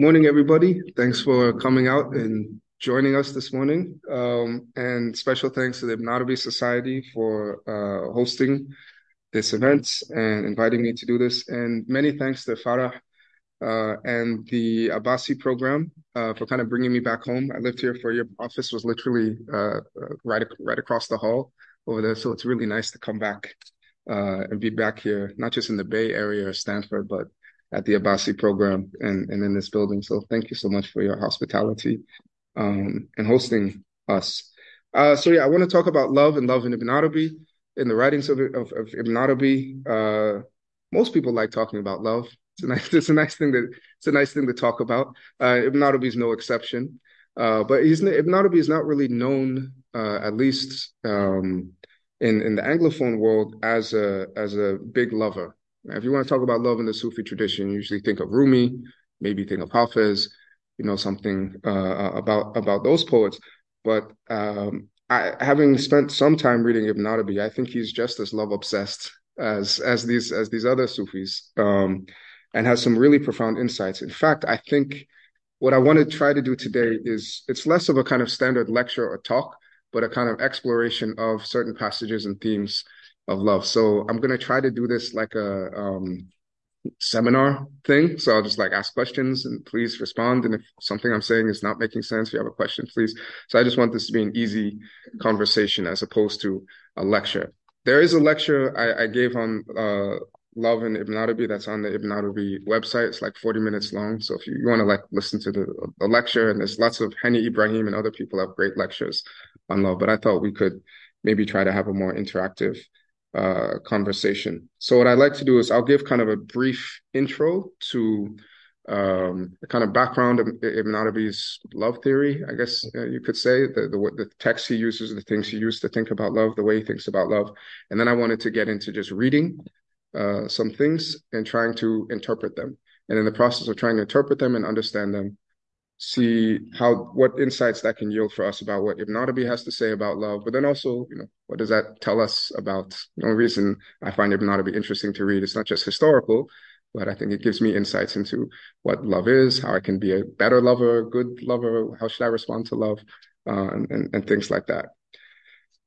Morning, everybody. Thanks for coming out and joining us this morning. Um, and special thanks to the Arabi Society for uh, hosting this event and inviting me to do this. And many thanks to Farah uh, and the Abbasi program uh, for kind of bringing me back home. I lived here for year. Office was literally right across the hall over there, so it's really nice to come back and be back here, not just in the Bay Area or Stanford, but at the Abbasi program and, and in this building. So thank you so much for your hospitality um, and hosting us. Uh, so yeah, I want to talk about love and love in Ibn Arabi. In the writings of, of, of Ibn Arabi, uh, most people like talking about love. It's a nice, it's a nice thing to, it's a nice thing to talk about. Uh, Ibn Arabi is no exception. Uh, but he's, Ibn Arabi is not really known, uh, at least um, in in the Anglophone world, as a as a big lover. If you want to talk about love in the Sufi tradition, you usually think of Rumi, maybe think of Hafez, you know, something uh, about about those poets. But um, I, having spent some time reading Ibn Arabi, I think he's just as love obsessed as as these as these other Sufis, um, and has some really profound insights. In fact, I think what I want to try to do today is it's less of a kind of standard lecture or talk, but a kind of exploration of certain passages and themes of love. So I'm gonna try to do this like a um, seminar thing. So I'll just like ask questions and please respond. And if something I'm saying is not making sense, if you have a question, please. So I just want this to be an easy conversation as opposed to a lecture. There is a lecture I, I gave on uh, love and Ibn Arabi that's on the Ibn Arabi website. It's like 40 minutes long. So if you, you want to like listen to the, the lecture, and there's lots of Hani Ibrahim and other people have great lectures on love, but I thought we could maybe try to have a more interactive uh, conversation. So what I'd like to do is I'll give kind of a brief intro to um, the kind of background of Ibn Arabi's love theory, I guess uh, you could say, the, the the text he uses, the things he used to think about love, the way he thinks about love, and then I wanted to get into just reading uh, some things and trying to interpret them. And in the process of trying to interpret them and understand them, see how what insights that can yield for us about what Ibn Arabi has to say about love, but then also, you know, what does that tell us about the only reason I find Ibn Arabi interesting to read? It's not just historical, but I think it gives me insights into what love is, how I can be a better lover, good lover, how should I respond to love, uh, and, and, and things like that.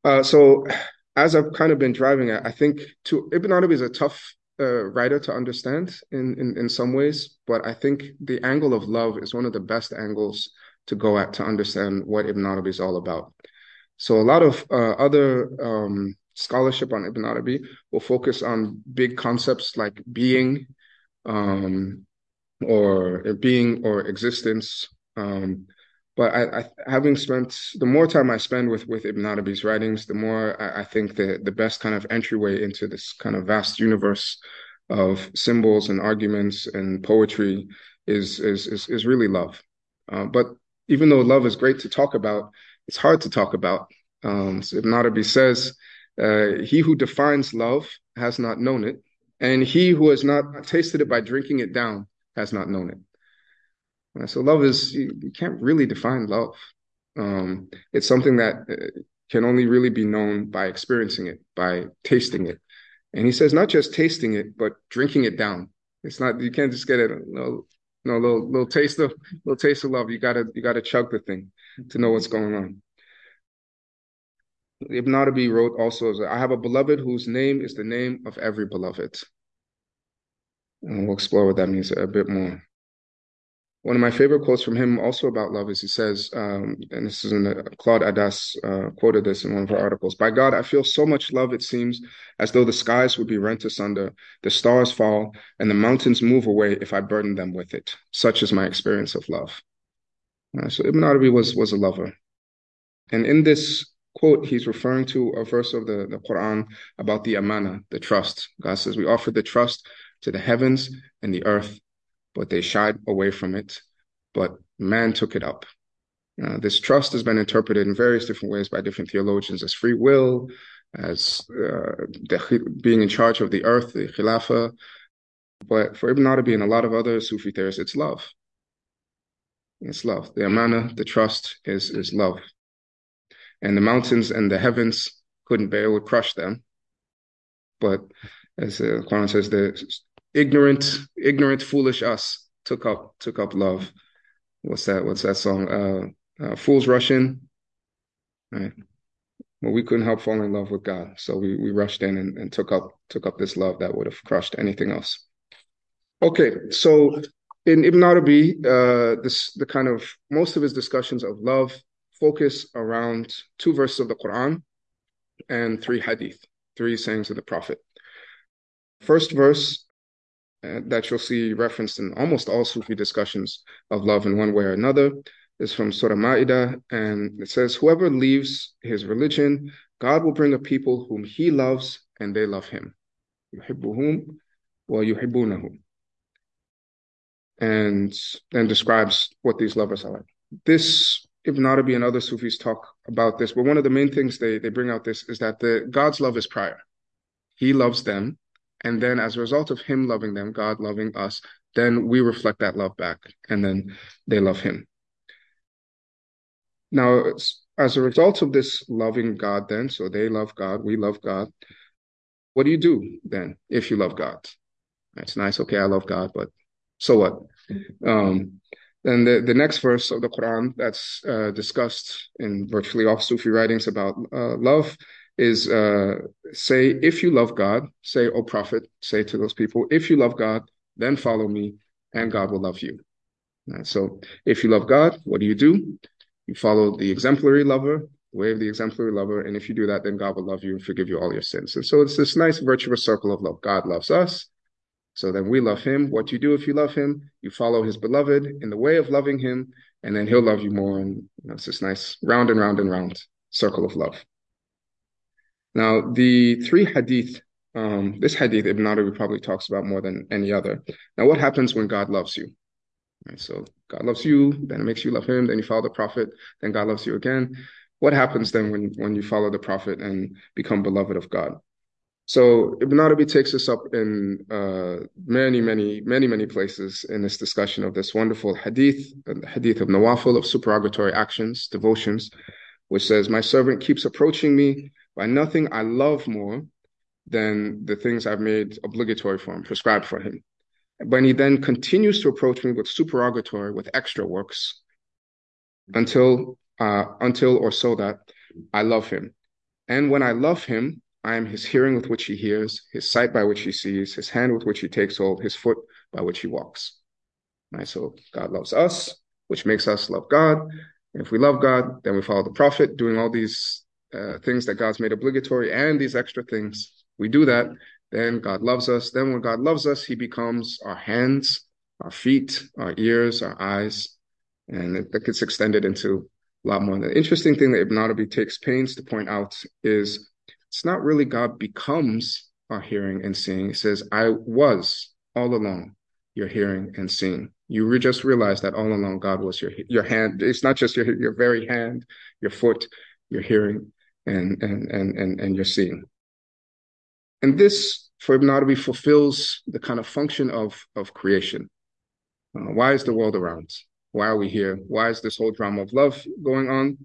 Uh, so as I've kind of been driving it, I think to Ibn Arabi is a tough uh, writer to understand in, in in some ways, but I think the angle of love is one of the best angles to go at to understand what Ibn Arabi is all about. So a lot of uh, other um, scholarship on Ibn Arabi will focus on big concepts like being, um, or being or existence. Um, but I, I, having spent the more time I spend with with Ibn Arabi's writings, the more I, I, think the the best kind of entryway into this kind of vast universe of symbols and arguments and poetry is is is, is really love. Uh, but even though love is great to talk about, it's hard to talk about. Um, so Ibn Arabi says, uh, "He who defines love has not known it, and he who has not tasted it by drinking it down has not known it." So love is you, you can't really define love. Um, it's something that uh, can only really be known by experiencing it, by tasting it. And he says not just tasting it, but drinking it down. It's not you can't just get it no no little little taste of little taste of love. You gotta you gotta chug the thing to know what's going on. Ibn Arabi wrote also, I have a beloved whose name is the name of every beloved. And we'll explore what that means a bit more. One of my favorite quotes from him also about love is he says, um, and this is in the, Claude Addas uh, quoted this in one of her articles. By God, I feel so much love, it seems as though the skies would be rent asunder, the stars fall, and the mountains move away if I burden them with it. Such is my experience of love. Uh, so Ibn Arabi was, was a lover. And in this quote, he's referring to a verse of the, the Quran about the amana, the trust. God says, We offer the trust to the heavens and the earth but they shied away from it. But man took it up. Uh, this trust has been interpreted in various different ways by different theologians as free will, as uh, the, being in charge of the earth, the khilafah. But for Ibn Arabi and a lot of other Sufi theorists, it's love. It's love. The amana, the trust is, is love. And the mountains and the heavens couldn't bear, it would crush them. But as the Quran says, the ignorant, ignorant, foolish us took up took up love. What's that? What's that song? Uh, uh, Fools Rush In. Right. Well, we couldn't help falling in love with God, so we we rushed in and, and took up took up this love that would have crushed anything else. Okay, so in Ibn Arabi, uh, this the kind of most of his discussions of love focus around two verses of the Quran and three hadith, three sayings of the Prophet. First verse that you'll see referenced in almost all Sufi discussions of love in one way or another is from Surah Maida, and it says, Whoever leaves his religion, God will bring a people whom he loves and they love him. Yuhibbuhum wa yuhibbunahum. And then describes what these lovers are like. This, Ibn Arabi and other Sufis talk about this, but one of the main things they, they bring out this is that the God's love is prior. He loves them and then as a result of him loving them, God loving us, then we reflect that love back, and then they love him. Now, as a result of this loving God, then, so they love God, we love God. What do you do then if you love God? It's nice, okay, I love God, but so what? Um, and the, the next verse of the Quran that's uh, discussed in virtually all Sufi writings about uh, love is uh, say, if you love God, say, O Prophet, say to those people, if you love God, then follow me, and God will love you. Right, so if you love God, what do you do? You follow the exemplary lover, way of the exemplary lover, and if you do that, then God will love you and forgive you all your sins. And so it's this nice virtuous circle of love. God loves us, so then we love him. What you do if you love him, you follow his beloved in the way of loving him, and then he'll love you more. And you know, it's this nice round and round and round circle of love. Now, the three hadith, um, this hadith Ibn Arabi probably talks about more than any other. Now, what happens when God loves you? Right, so God loves you, then it makes you love him, then you follow the prophet, then God loves you again. What happens then when, when you follow the prophet and become beloved of God? So Ibn Arabi takes us up in uh, many, many, many, many places in this discussion of this wonderful hadith, the hadith of Nawafil, of supererogatory actions, devotions, which says, My servant keeps approaching me by nothing I love more than the things I've made obligatory for him, prescribed for him. When he then continues to approach me with supererogatory, with extra works, until uh, until or so that I love him. And when I love him, I am his hearing with which he hears, his sight by which he sees, his hand with which he takes hold, his foot by which he walks. Right? So God loves us, which makes us love God. And if we love God, then we follow the prophet, doing all these uh, things that God's made obligatory and these extra things. We do that, then God loves us. Then when God loves us, he becomes our hands, our feet, our ears, our eyes, and it, it gets extended into a lot more. The interesting thing that Ibn Arabi takes pains to point out is it's not really God becomes our hearing and seeing. He says, I was all along your hearing and seeing. You just realized that all along God was your your hand. It's not just your your very hand, your foot, your hearing, and and and and, and your seeing. And this, for Ibn Arabi, fulfills the kind of function of of creation. Uh, why is the world around? Why are we here? Why is this whole drama of love going on?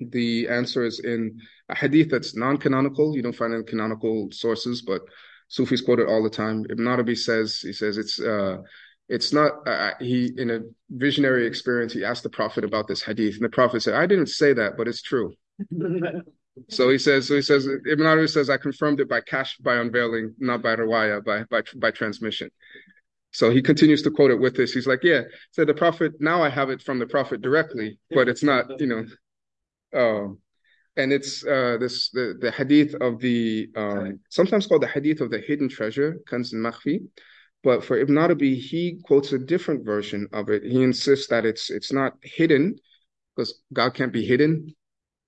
The answer is in a hadith that's non-canonical. You don't find it in canonical sources, but Sufis quote it all the time. Ibn Arabi says, he says it's uh, it's not uh, he in a visionary experience he asked the prophet about this hadith and the prophet said i didn't say that but it's true so he says so he says ibn arabi says i confirmed it by kashf by unveiling not by riwayah by by by transmission so he continues to quote it with this he's like yeah said the prophet now i have it from the prophet directly but it's not you know um, and it's uh, this the, the hadith of the um, sometimes called the hadith of the hidden treasure, Kanz al-Makhfi. But for Ibn Arabi, he quotes a different version of it. He insists that it's it's not hidden because God can't be hidden.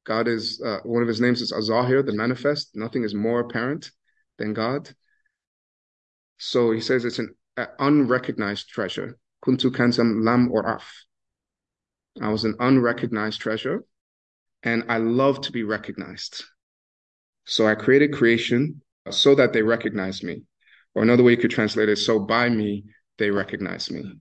God is uh, one of his names is Azahir, the manifest. Nothing is more apparent than God. So he says it's an unrecognized treasure. Kuntu kanzam lam oraf. I was an unrecognized treasure and I love to be recognized. So I created creation so that they recognize me. Or another way you could translate it, so by me, they recognize me.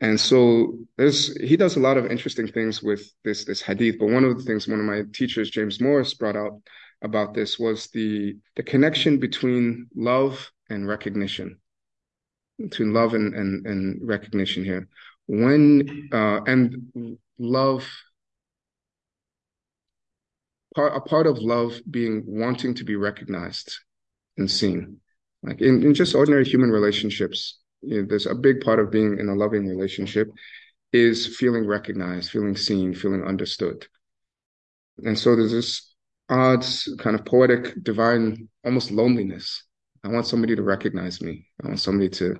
And so there's he does a lot of interesting things with this this hadith. But one of the things one of my teachers, James Morris, brought out about this was the the connection between love and recognition. between love and, and, and recognition here. When, uh, and love, part, a part of love being wanting to be recognized and seen. Like in, in just ordinary human relationships, you know, there's a big part of being in a loving relationship is feeling recognized, feeling seen, feeling understood. And so there's this odd kind of poetic, divine, almost loneliness. I want somebody to recognize me. I want somebody to,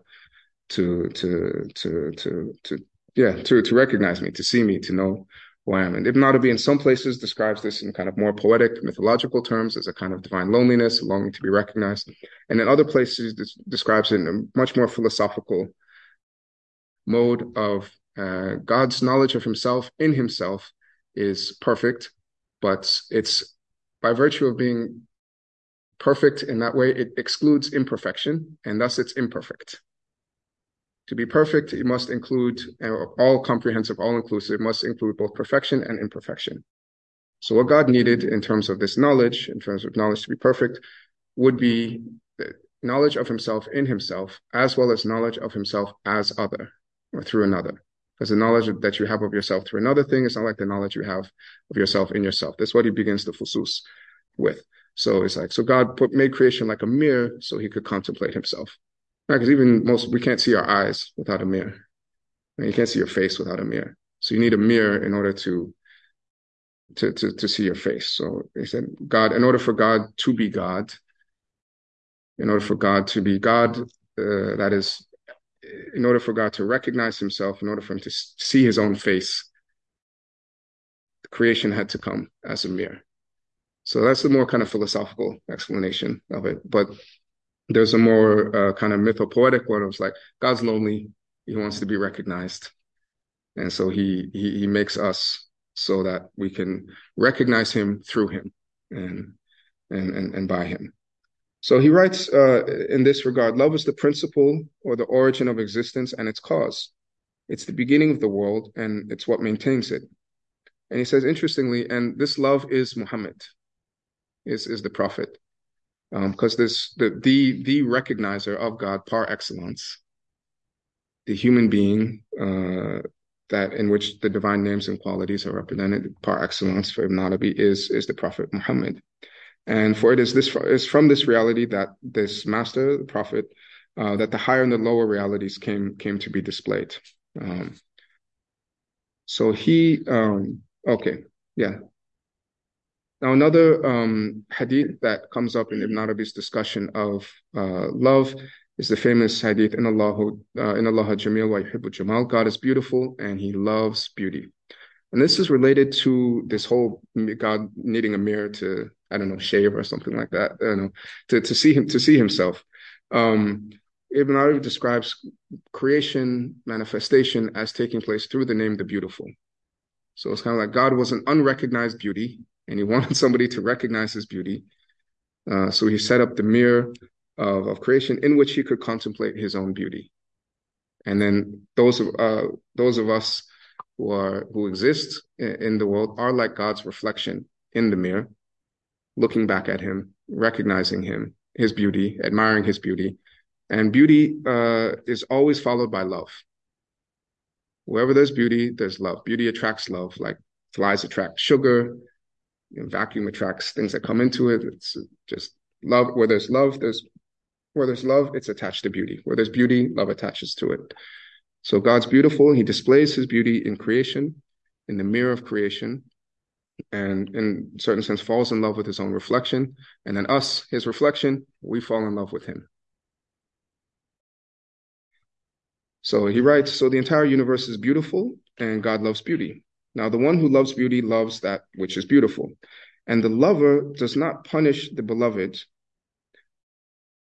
to, to, to, to, to, yeah, to, to recognize me, to see me, to know And Ibn Arabi in some places describes this in kind of more poetic, mythological terms as a kind of divine loneliness, longing to be recognized. And in other places, this describes it in a much more philosophical mode of uh, God's knowledge of himself in himself is perfect, but it's by virtue of being perfect in that way, it excludes imperfection, and thus it's imperfect. To be perfect, it must include uh, all comprehensive, all inclusive, must include both perfection and imperfection. So, what God needed in terms of this knowledge, in terms of knowledge to be perfect, would be knowledge of himself in himself, as well as knowledge of himself as other or through another. Because the knowledge that you have of yourself through another thing is not like the knowledge you have of yourself in yourself. That's what he begins the fusus with. So it's like, so God put made creation like a mirror so he could contemplate himself. Because even most, we can't see our eyes without a mirror. And you can't see your face without a mirror. So you need a mirror in order to, to, to, to see your face. So he said, God, in order for God to be God, in order for God to be God, uh, that is in order for God to recognize himself, in order for him to see his own face, the creation had to come as a mirror. So that's the more kind of philosophical explanation of it. But there's a more uh, kind of mythopoetic one. It's like God's lonely; He wants to be recognized, and so He He, he makes us so that we can recognize Him through Him and and and, and by Him. So he writes uh, in this regard love is the principle or the origin of existence and its cause. It's the beginning of the world and it's what maintains it. And he says, interestingly, and this love is Muhammad, is, is the prophet. Because um, this the, the the recognizer of God par excellence, the human being uh, that in which the divine names and qualities are represented par excellence for Ibn Arabi is is the Prophet Muhammad. And for it is this is from this reality that this master, the prophet, uh, that the higher and the lower realities came came to be displayed. Um, so he, um, okay, yeah. Now another um, hadith that comes up in Ibn Arabi's discussion of uh, love is the famous hadith in Allah, uh, in Allah Jamil wa Jamal. God is beautiful and He loves beauty. And this is related to this whole God needing a mirror to, I don't know, shave or something like that. I don't know, to, to see him, to see himself. Um, Ibn Arabi describes creation manifestation as taking place through the name the beautiful. So it's kind of like God was an unrecognized beauty and he wanted somebody to recognize his beauty. Uh, so he set up the mirror of, of creation in which he could contemplate his own beauty. And then those of, uh, those of us who are who exist in the world are like God's reflection in the mirror, looking back at him, recognizing him, his beauty, admiring his beauty. And beauty uh, is always followed by love. Wherever there's beauty, there's love. Beauty attracts love, like flies attract sugar, you know, vacuum attracts things that come into it. It's just love. Where there's love, there's where there's love, it's attached to beauty. Where there's beauty, love attaches to it. So God's beautiful. He displays his beauty in creation, in the mirror of creation, and in certain sense falls in love with his own reflection. And then us, his reflection, we fall in love with him. So he writes, so the entire universe is beautiful and God loves beauty. Now, the one who loves beauty loves that which is beautiful. And the lover does not punish the beloved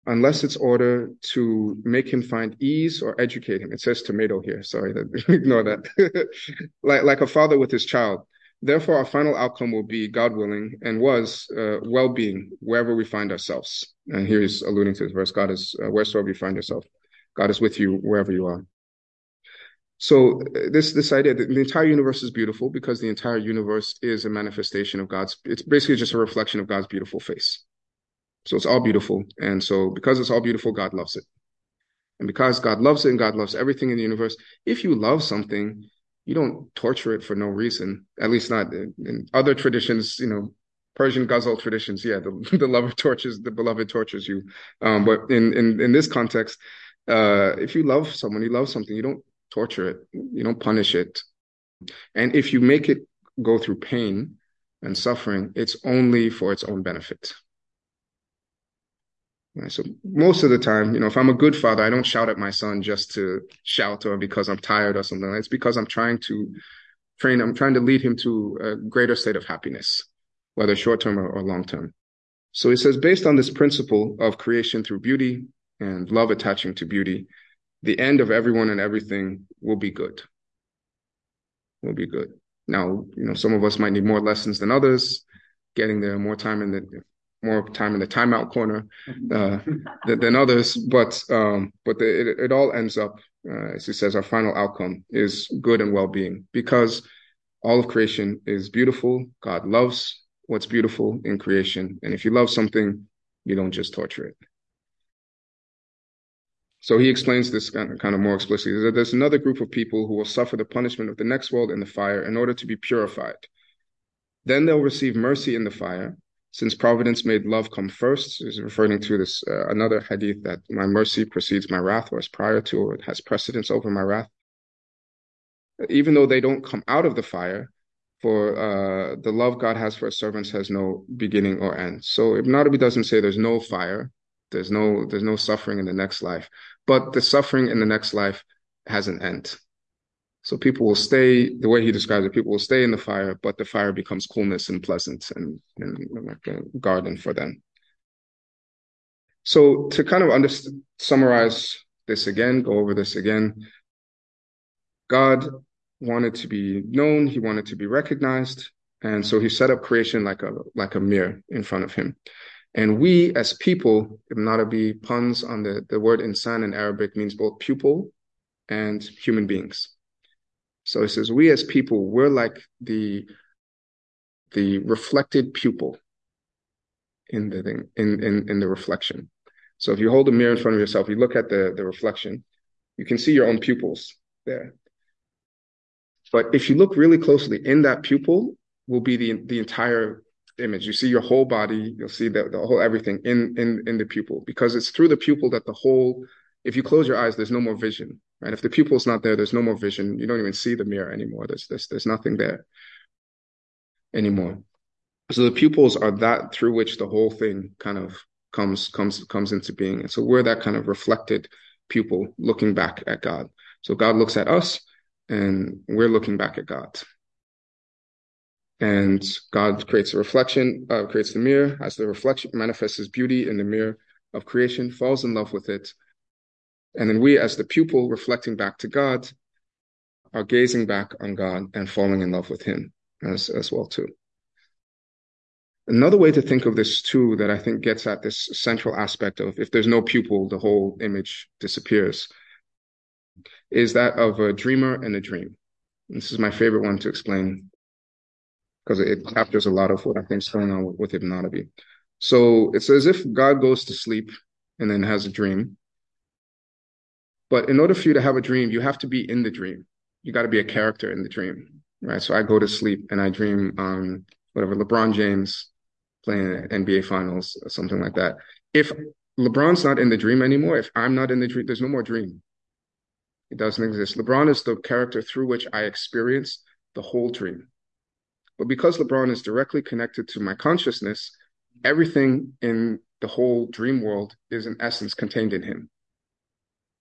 unless it's order to make him find ease or educate him. It says tomato here. Sorry, ignore that. like, like a father with his child. Therefore, our final outcome will be, God willing, and was uh, well-being wherever we find ourselves. And here he's alluding to this verse: God is uh, wheresoever you find yourself. God is with you wherever you are. So uh, this this idea that the entire universe is beautiful because the entire universe is a manifestation of God's. It's basically just a reflection of God's beautiful face. So it's all beautiful. And so because it's all beautiful, God loves it. And because God loves it and God loves everything in the universe, if you love something, you don't torture it for no reason. At least not in, in other traditions, you know, Persian ghazal traditions. Yeah, the, the lover tortures, the beloved tortures you. Um, but in, in, in this context, uh, if you love someone, you love something, you don't torture it, you don't punish it. And if you make it go through pain and suffering, it's only for its own benefit. Right? So most of the time, you know, if I'm a good father, I don't shout at my son just to shout or because I'm tired or something. It's because I'm trying to train, I'm trying to lead him to a greater state of happiness, whether short term or, or long term. So he says, based on this principle of creation through beauty and love attaching to beauty, the end of everyone and everything will be good. Will be good. Now, you know, some of us might need more lessons than others, getting there more time in the more time in the timeout corner uh, than, than, others, but um, but the, it, it all ends up, uh, as he says, our final outcome is good and well-being because all of creation is beautiful. God loves what's beautiful in creation, and if you love something, you don't just torture it. So he explains this kind of, kind of more explicitly that there's another group of people who will suffer the punishment of the next world in the fire in order to be purified. Then they'll receive mercy in the fire, since providence made love come first. Is referring to this uh, another hadith that my mercy precedes my wrath, or is prior to, or it has precedence over my wrath. Even though they don't come out of the fire, for uh, the love God has for his servants has no beginning or end. So Ibn Arabi doesn't say there's no fire, there's no there's no suffering in the next life, but the suffering in the next life has an end. So people will stay the way he describes it. People will stay in the fire, but the fire becomes coolness and pleasant and, and like a garden for them. So to kind of under, summarize this again, go over this again. God wanted to be known. He wanted to be recognized. And so he set up creation like a, like a mirror in front of him. And we as people, Ibn puns on the, the word insan in Arabic means both pupil and human beings. So he says, we as people, we're like the the reflected pupil in the thing, in, in, in the reflection. So if you hold a mirror in front of yourself, you look at the, the reflection, you can see your own pupils there. But if you look really closely, in that pupil will be the the entire image. You see your whole body, you'll see the, the whole everything in in in the pupil because it's through the pupil that the whole. If you close your eyes, there's no more vision, right? If the pupil's not there, there's no more vision. You don't even see the mirror anymore. There's there's there's nothing there anymore. So the pupils are that through which the whole thing kind of comes comes comes into being. And so we're that kind of reflected pupil looking back at God. So God looks at us and we're looking back at God and God creates a reflection, uh, creates the mirror as the reflection manifests his beauty in the mirror of creation, falls in love with it. And then we, as the pupil reflecting back to God, are gazing back on God and falling in love with him as, as well, too. Another way to think of this too, that I think gets at this central aspect of if there's no pupil, the whole image disappears, is that of a dreamer and a dream. This is my favorite one to explain because it captures a lot of what I think is going on with, with Arabi. So it's as if God goes to sleep and then has a dream. But in order for you to have a dream, you have to be in the dream. You got to be a character in the dream, right? So I go to sleep and I dream um whatever LeBron James playing NBA Finals or something like that. If LeBron's not in the dream anymore, if I'm not in the dream, there's no more dream. It doesn't exist. LeBron is the character through which I experience the whole dream. But because LeBron is directly connected to my consciousness, everything in the whole dream world is in essence contained in him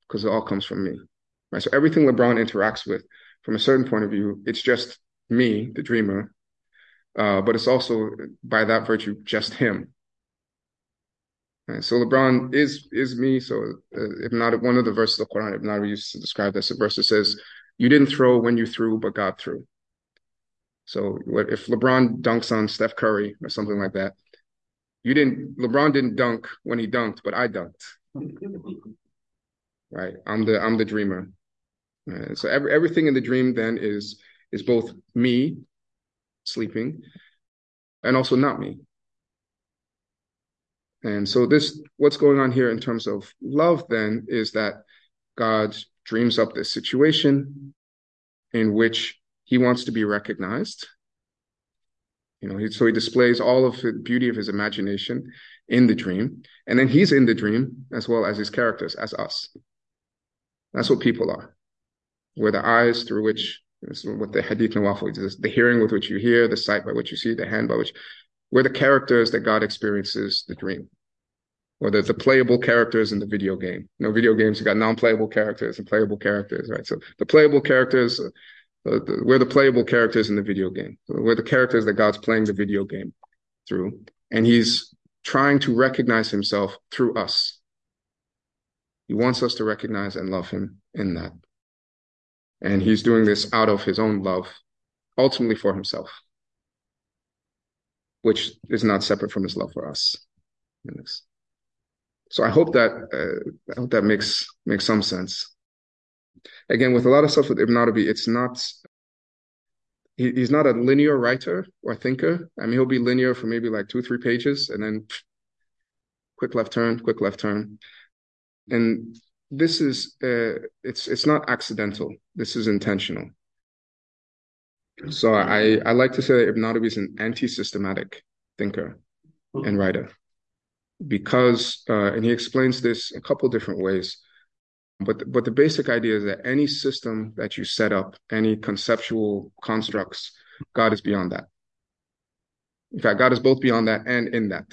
because it all comes from me. Right. So everything LeBron interacts with from a certain point of view, it's just me, the dreamer. Uh, but it's also by that virtue, just him. Right? So LeBron is is me. So uh, if not one of the verses of the Quran, if not used to describe this, a verse that says, "You didn't throw when you threw, but God threw." So if LeBron dunks on Steph Curry or something like that, you didn't. LeBron didn't dunk when he dunked, but I dunked. right? I'm the I'm the dreamer. Right? So every, everything in the dream then is is both me sleeping and also not me. And so this what's going on here in terms of love then is that God dreams up this situation in which he wants to be recognized. You know, so he displays all of the beauty of his imagination in the dream. And then he's in the dream as well as his characters, as us. That's what people are. We're the eyes through which, what the hadith is, the hearing with which you hear, the sight by which you see, the hand by which, we're the characters that God experiences the dream. Or the, the playable characters in the video game. You know, video games, you got non-playable characters and playable characters, right? So the playable characters, uh, we're the playable characters in the video game. We're the characters that God's playing the video game through. And he's trying to recognize himself through us. He wants us to recognize and love him in that. And he's doing this out of his own love, ultimately for himself, which is not separate from his love for us. So I hope that uh, I hope that makes makes some sense. Again, with a lot of stuff with Ibn Arabi, it's not he, he's not a linear writer or thinker. I mean, he'll be linear for maybe like two, three pages, and then quick left turn, quick left turn. And this is uh, it's it's not accidental. This is intentional. So I I like to say that Ibn Arabi is an anti-systematic thinker and writer because uh, and he explains this a couple different ways. But but the basic idea is that any system that you set up, any conceptual constructs, God is beyond that. In fact, God is both beyond that and in that.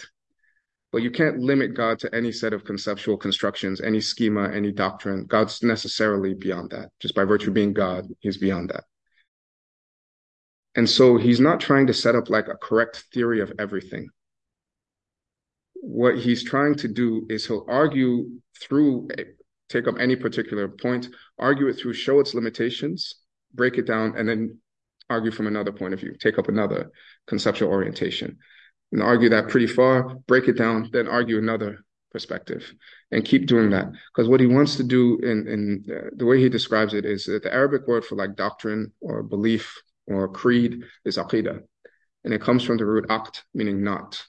But you can't limit God to any set of conceptual constructions, any schema, any doctrine. God's necessarily beyond that. Just by virtue of being God, he's beyond that. And so he's not trying to set up like a correct theory of everything. What he's trying to do is he'll argue through, take up any particular point, argue it through, show its limitations, break it down, and then argue from another point of view, take up another conceptual orientation and argue that pretty far, break it down, then argue another perspective and keep doing that. Because what he wants to do in, in uh, the way he describes it is that the Arabic word for like doctrine or belief or creed is aqidah. And it comes from the root aqd, meaning knot.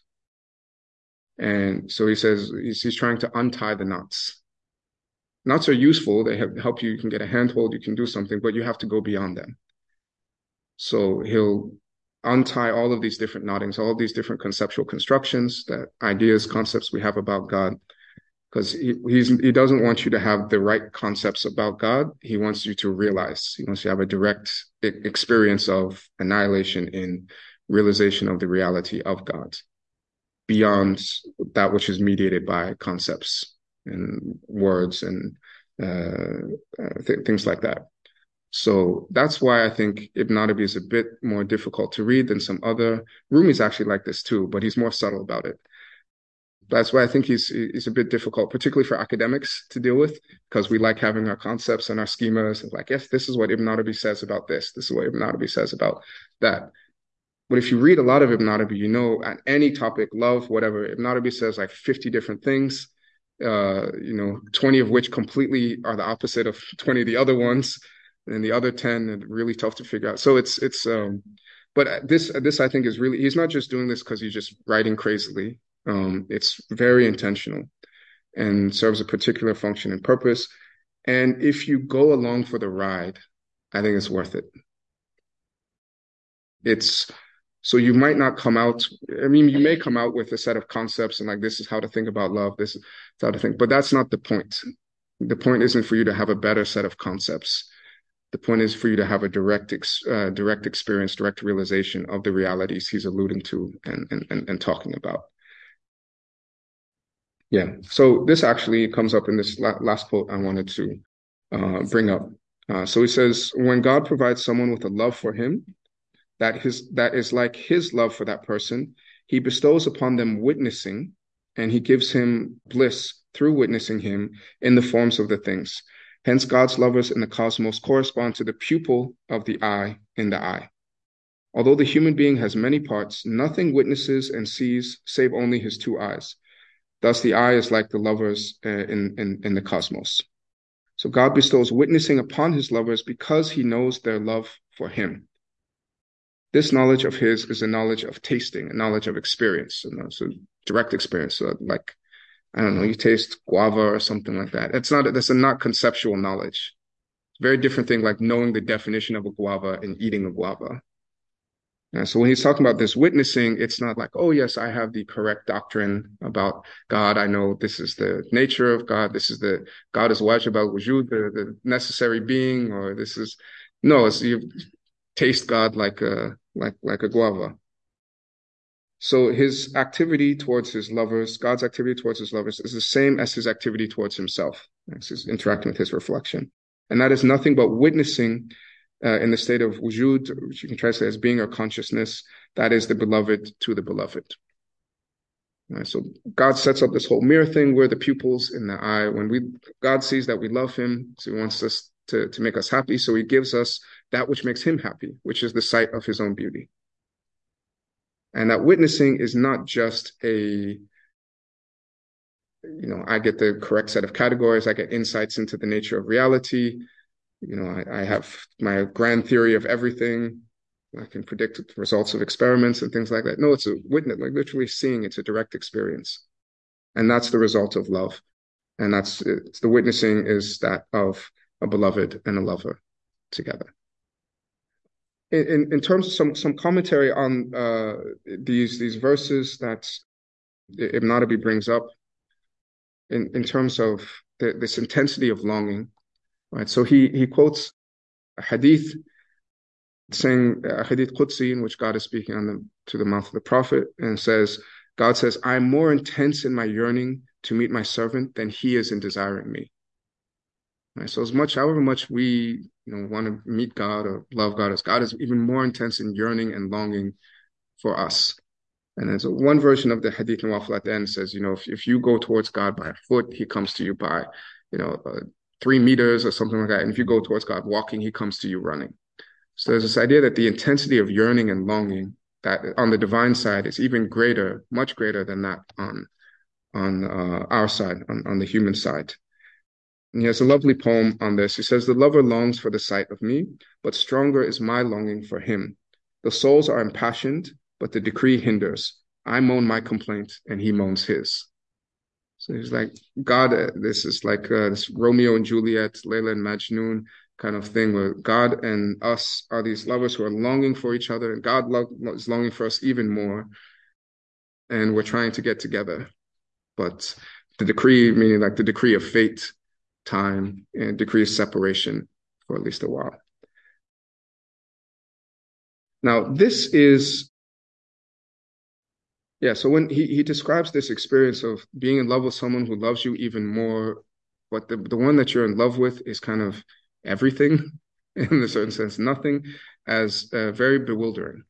And so he says he's, he's trying to untie the knots. Knots are useful. They have, help you. You can get a handhold. You can do something, but you have to go beyond them. So he'll untie all of these different knottings, all these different conceptual constructions, that ideas, concepts we have about God. Because he, he doesn't want you to have the right concepts about God. He wants you to realize, he wants you to have a direct experience of annihilation in realization of the reality of God beyond that which is mediated by concepts and words and Uh, uh, th- things like that. So that's why I think Ibn Arabi is a bit more difficult to read than some other. Rumi is actually like this too, but he's more subtle about it. That's why I think he's he's a bit difficult, particularly for academics to deal with, because we like having our concepts and our schemas. And like, yes, this is what Ibn Arabi says about this. This is what Ibn Arabi says about that. But if you read a lot of Ibn Arabi, you know, at any topic, love, whatever, Ibn Arabi says like 50 different things, uh, you know, 20 of which completely are the opposite of 20 of the other ones and the other 10 are really tough to figure out. So it's it's um but this this i think is really he's not just doing this because he's just writing crazily. Um it's very intentional and serves a particular function and purpose. And if you go along for the ride i think it's worth it. It's so you might not come out i mean you may come out with a set of concepts and like this is how to think about love this is how to think but that's not the point the point isn't for you to have a better set of concepts the point is for you to have a direct ex, uh, direct experience, direct realization of the realities he's alluding to and, and, and, and talking about. Yeah, so this actually comes up in this la- last quote I wanted to uh, bring up. Uh, so he says, when God provides someone with a love for him, that his that is like his love for that person, he bestows upon them witnessing, and he gives him bliss through witnessing him in the forms of the things. Hence, God's lovers in the cosmos correspond to the pupil of the eye in the eye. Although the human being has many parts, nothing witnesses and sees save only his two eyes. Thus, the eye is like the lovers uh, in, in, in the cosmos. So God bestows witnessing upon his lovers because he knows their love for him. This knowledge of his is a knowledge of tasting, a knowledge of experience, and so direct experience, so like I don't know, you taste guava or something like that. It's not, that's a not conceptual knowledge. It's a very different thing, like knowing the definition of a guava and eating a guava. So when he's talking about this witnessing, it's not like, oh, yes, I have the correct doctrine about God. I know this is the nature of God. This is the God is wajib al wujud, the, the necessary being, or this is no, it's you taste God like a like like a guava. So his activity towards his lovers, God's activity towards his lovers, is the same as his activity towards himself. As He's interacting with his reflection. And that is nothing but witnessing uh, in the state of wujud, which you can translate as being or consciousness, that is the beloved to the beloved. Right, so God sets up this whole mirror thing. We're the pupils in the eye. When we God sees that we love Him, so He wants us to to make us happy. So He gives us that which makes Him happy, which is the sight of His own beauty. And that witnessing is not just a you know, I get the correct set of categories. I get insights into the nature of reality you know, I, I have my grand theory of everything. I can predict the results of experiments and things like that. No, it's a witness, like literally seeing. It's a direct experience, and that's the result of love. And that's the witnessing is that of a beloved and a lover together. In, in, terms of some some commentary on uh, these these verses that Ibn Arabi brings up, in in terms of the, this intensity of longing Right. So he he quotes a hadith saying a hadith Qudsi in which God is speaking on the to the mouth of the Prophet and says, God says, I'm more intense in my yearning to meet my servant than he is in desiring me. Right. So as much, however much we you know want to meet God or love God as God is even more intense in yearning and longing for us. And so one version of the hadith an-Nawafil at the end says, you know, if, if you go towards God by foot, he comes to you by, you know, uh, three meters or something like that. And if you go towards God walking, he comes to you running. So there's this idea that the intensity of yearning and longing that on the divine side is even greater, much greater than that on on uh, our side, on, on the human side. And he has a lovely poem on this. He says, The lover longs for the sight of me, but stronger is my longing for him. The souls are impassioned, but the decree hinders. I moan my complaint, and he moans his. So he's like, God, uh, this is like uh, this Romeo and Juliet, Layla and Majnun kind of thing where God and us are these lovers who are longing for each other, and God lo- is longing for us even more. And we're trying to get together. But the decree, meaning like the decree of fate, time, and decrease separation for at least a while. Now, this is yeah, so when he, he describes this experience of being in love with someone who loves you even more, but the, the one that you're in love with is kind of everything in a certain sense, nothing, as uh, very bewildering.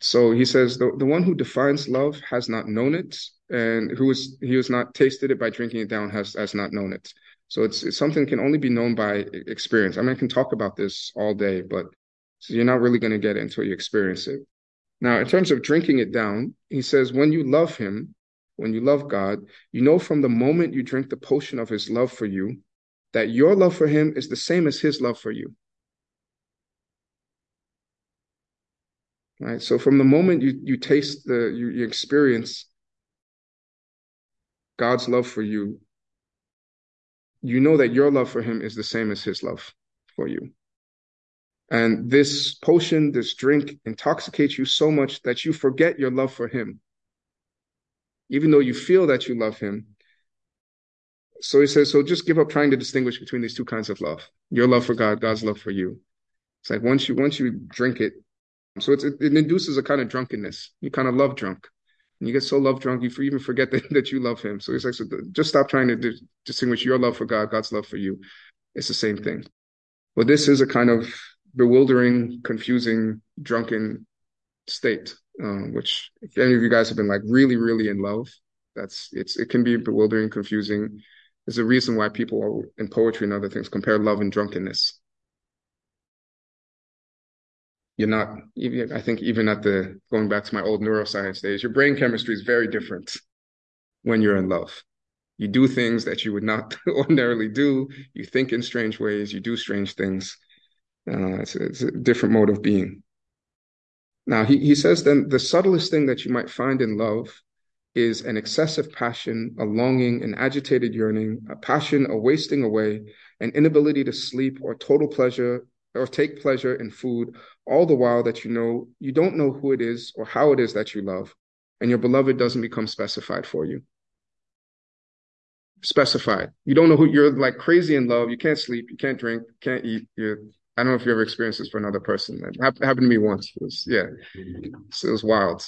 So he says the, the one who defines love has not known it, and who is he has not tasted it by drinking it down has has not known it. So it's, it's something can only be known by experience. I mean, I can talk about this all day, but you're not really going to get it until you experience it. Now, in terms of drinking it down, he says, when you love him, when you love God, you know from the moment you drink the potion of his love for you that your love for him is the same as his love for you. Right? So from the moment you, you taste the, you, you experience God's love for you, you know that your love for him is the same as his love for you. And this potion, this drink intoxicates you so much that you forget your love for him, even though you feel that you love him. So he says, so just give up trying to distinguish between these two kinds of love your love for God, God's love for you. It's like once you once you drink it, so it, it induces a kind of drunkenness. You kind of love drunk. And you get so love drunk, you even forget that, that you love him. So he's like, so just stop trying to distinguish your love for God, God's love for you. It's the same thing. But this is a kind of bewildering, confusing, drunken state. Um, which if any of you guys have been like really, really in love, that's it's it can be bewildering, confusing. There's a reason why people in poetry and other things compare love and drunkenness. You're not even I think even at the going back to my old neuroscience days, your brain chemistry is very different when you're in love. You do things that you would not ordinarily do. You think in strange ways. You do strange things. Uh, it's, it's, a different mode of being. Now, he, he says then the subtlest thing that you might find in love is an excessive passion, a longing, an agitated yearning, a passion, a wasting away, an inability to sleep, or total pleasure, or take pleasure in food, all the while that you know you don't know who it is or how it is that you love, and your beloved doesn't become specified for you. Specified. You don't know who you're like crazy in love. You can't sleep. You can't drink. You can't eat. You're I don't know if you ever experienced this for another person. It happened to me once. It was, yeah, so it was wild.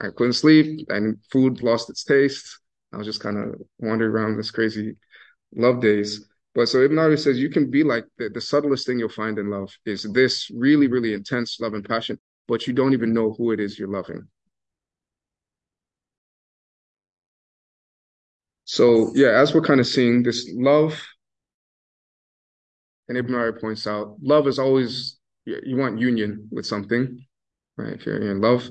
I couldn't sleep, and food lost its taste. I was just kind of wandering around this crazy love days. But so Ibn Arabi says you can be like the, the subtlest thing you'll find in love is this really, really intense love and passion, but you don't even know who it is you're loving. So yeah, as we're kind of seeing this love and Ibn Arabi points out, love is always you want union with something, right? If you're in love,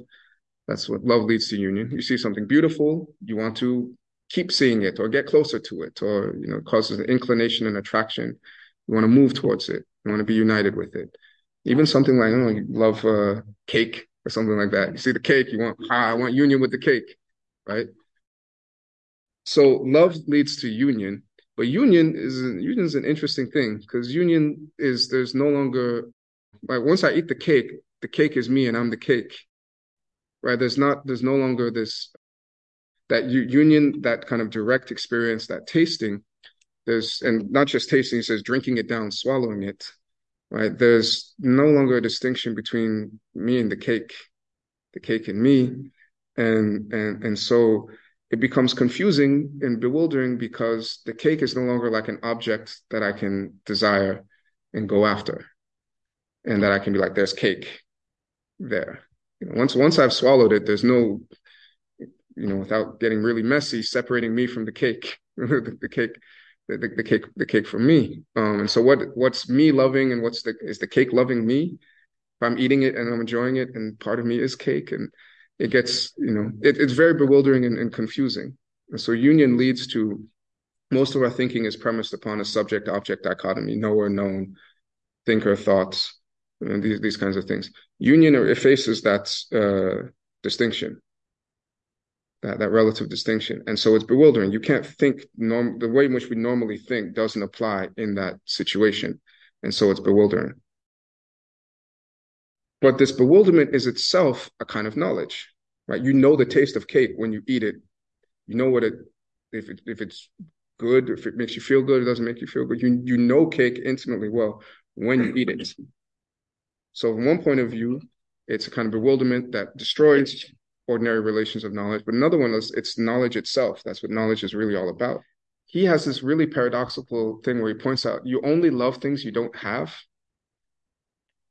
that's what love leads to union. You see something beautiful, you want to keep seeing it or get closer to it, or you know, causes an inclination and attraction. You want to move towards it. You want to be united with it. Even something like, I don't know, you love uh, cake or something like that. You see the cake, you want, ah, I want union with the cake, right? So love leads to union, but union is union is an interesting thing because union is there's no longer like once I eat the cake, the cake is me and I'm the cake. Right? There's not there's no longer this that union, that kind of direct experience, that tasting. There's and not just tasting, he says drinking it down, swallowing it. Right? There's no longer a distinction between me and the cake, the cake and me. And and and so it becomes confusing and bewildering because the cake is no longer like an object that I can desire and go after. And that I can be like, there's cake there. You know, once once I've swallowed it, there's no, you know, without getting really messy, separating me from the cake, the, the, cake, the, the, cake, the cake from me. Um, and so what what's me loving and what's the is the cake loving me? If I'm eating it and I'm enjoying it, and part of me is cake, and it gets, you know, it, it's very bewildering and, and confusing. And so union leads to most of our thinking is premised upon a subject object dichotomy, knower, known, thinker, thoughts, and these, these kinds of things. Union effaces that uh, distinction, that, that relative distinction. And so it's bewildering. You can't think, norm- the way in which we normally think doesn't apply in that situation. And so it's bewildering. But this bewilderment is itself a kind of knowledge, right? You know the taste of cake when you eat it. You know what it if it if it's good, if it makes you feel good, it doesn't make you feel good. You you know cake intimately well when you eat it. So from one point of view, it's a kind of bewilderment that destroys ordinary relations of knowledge. But another one is it's knowledge itself. That's what knowledge is really all about. He has this really paradoxical thing where he points out you only love things you don't have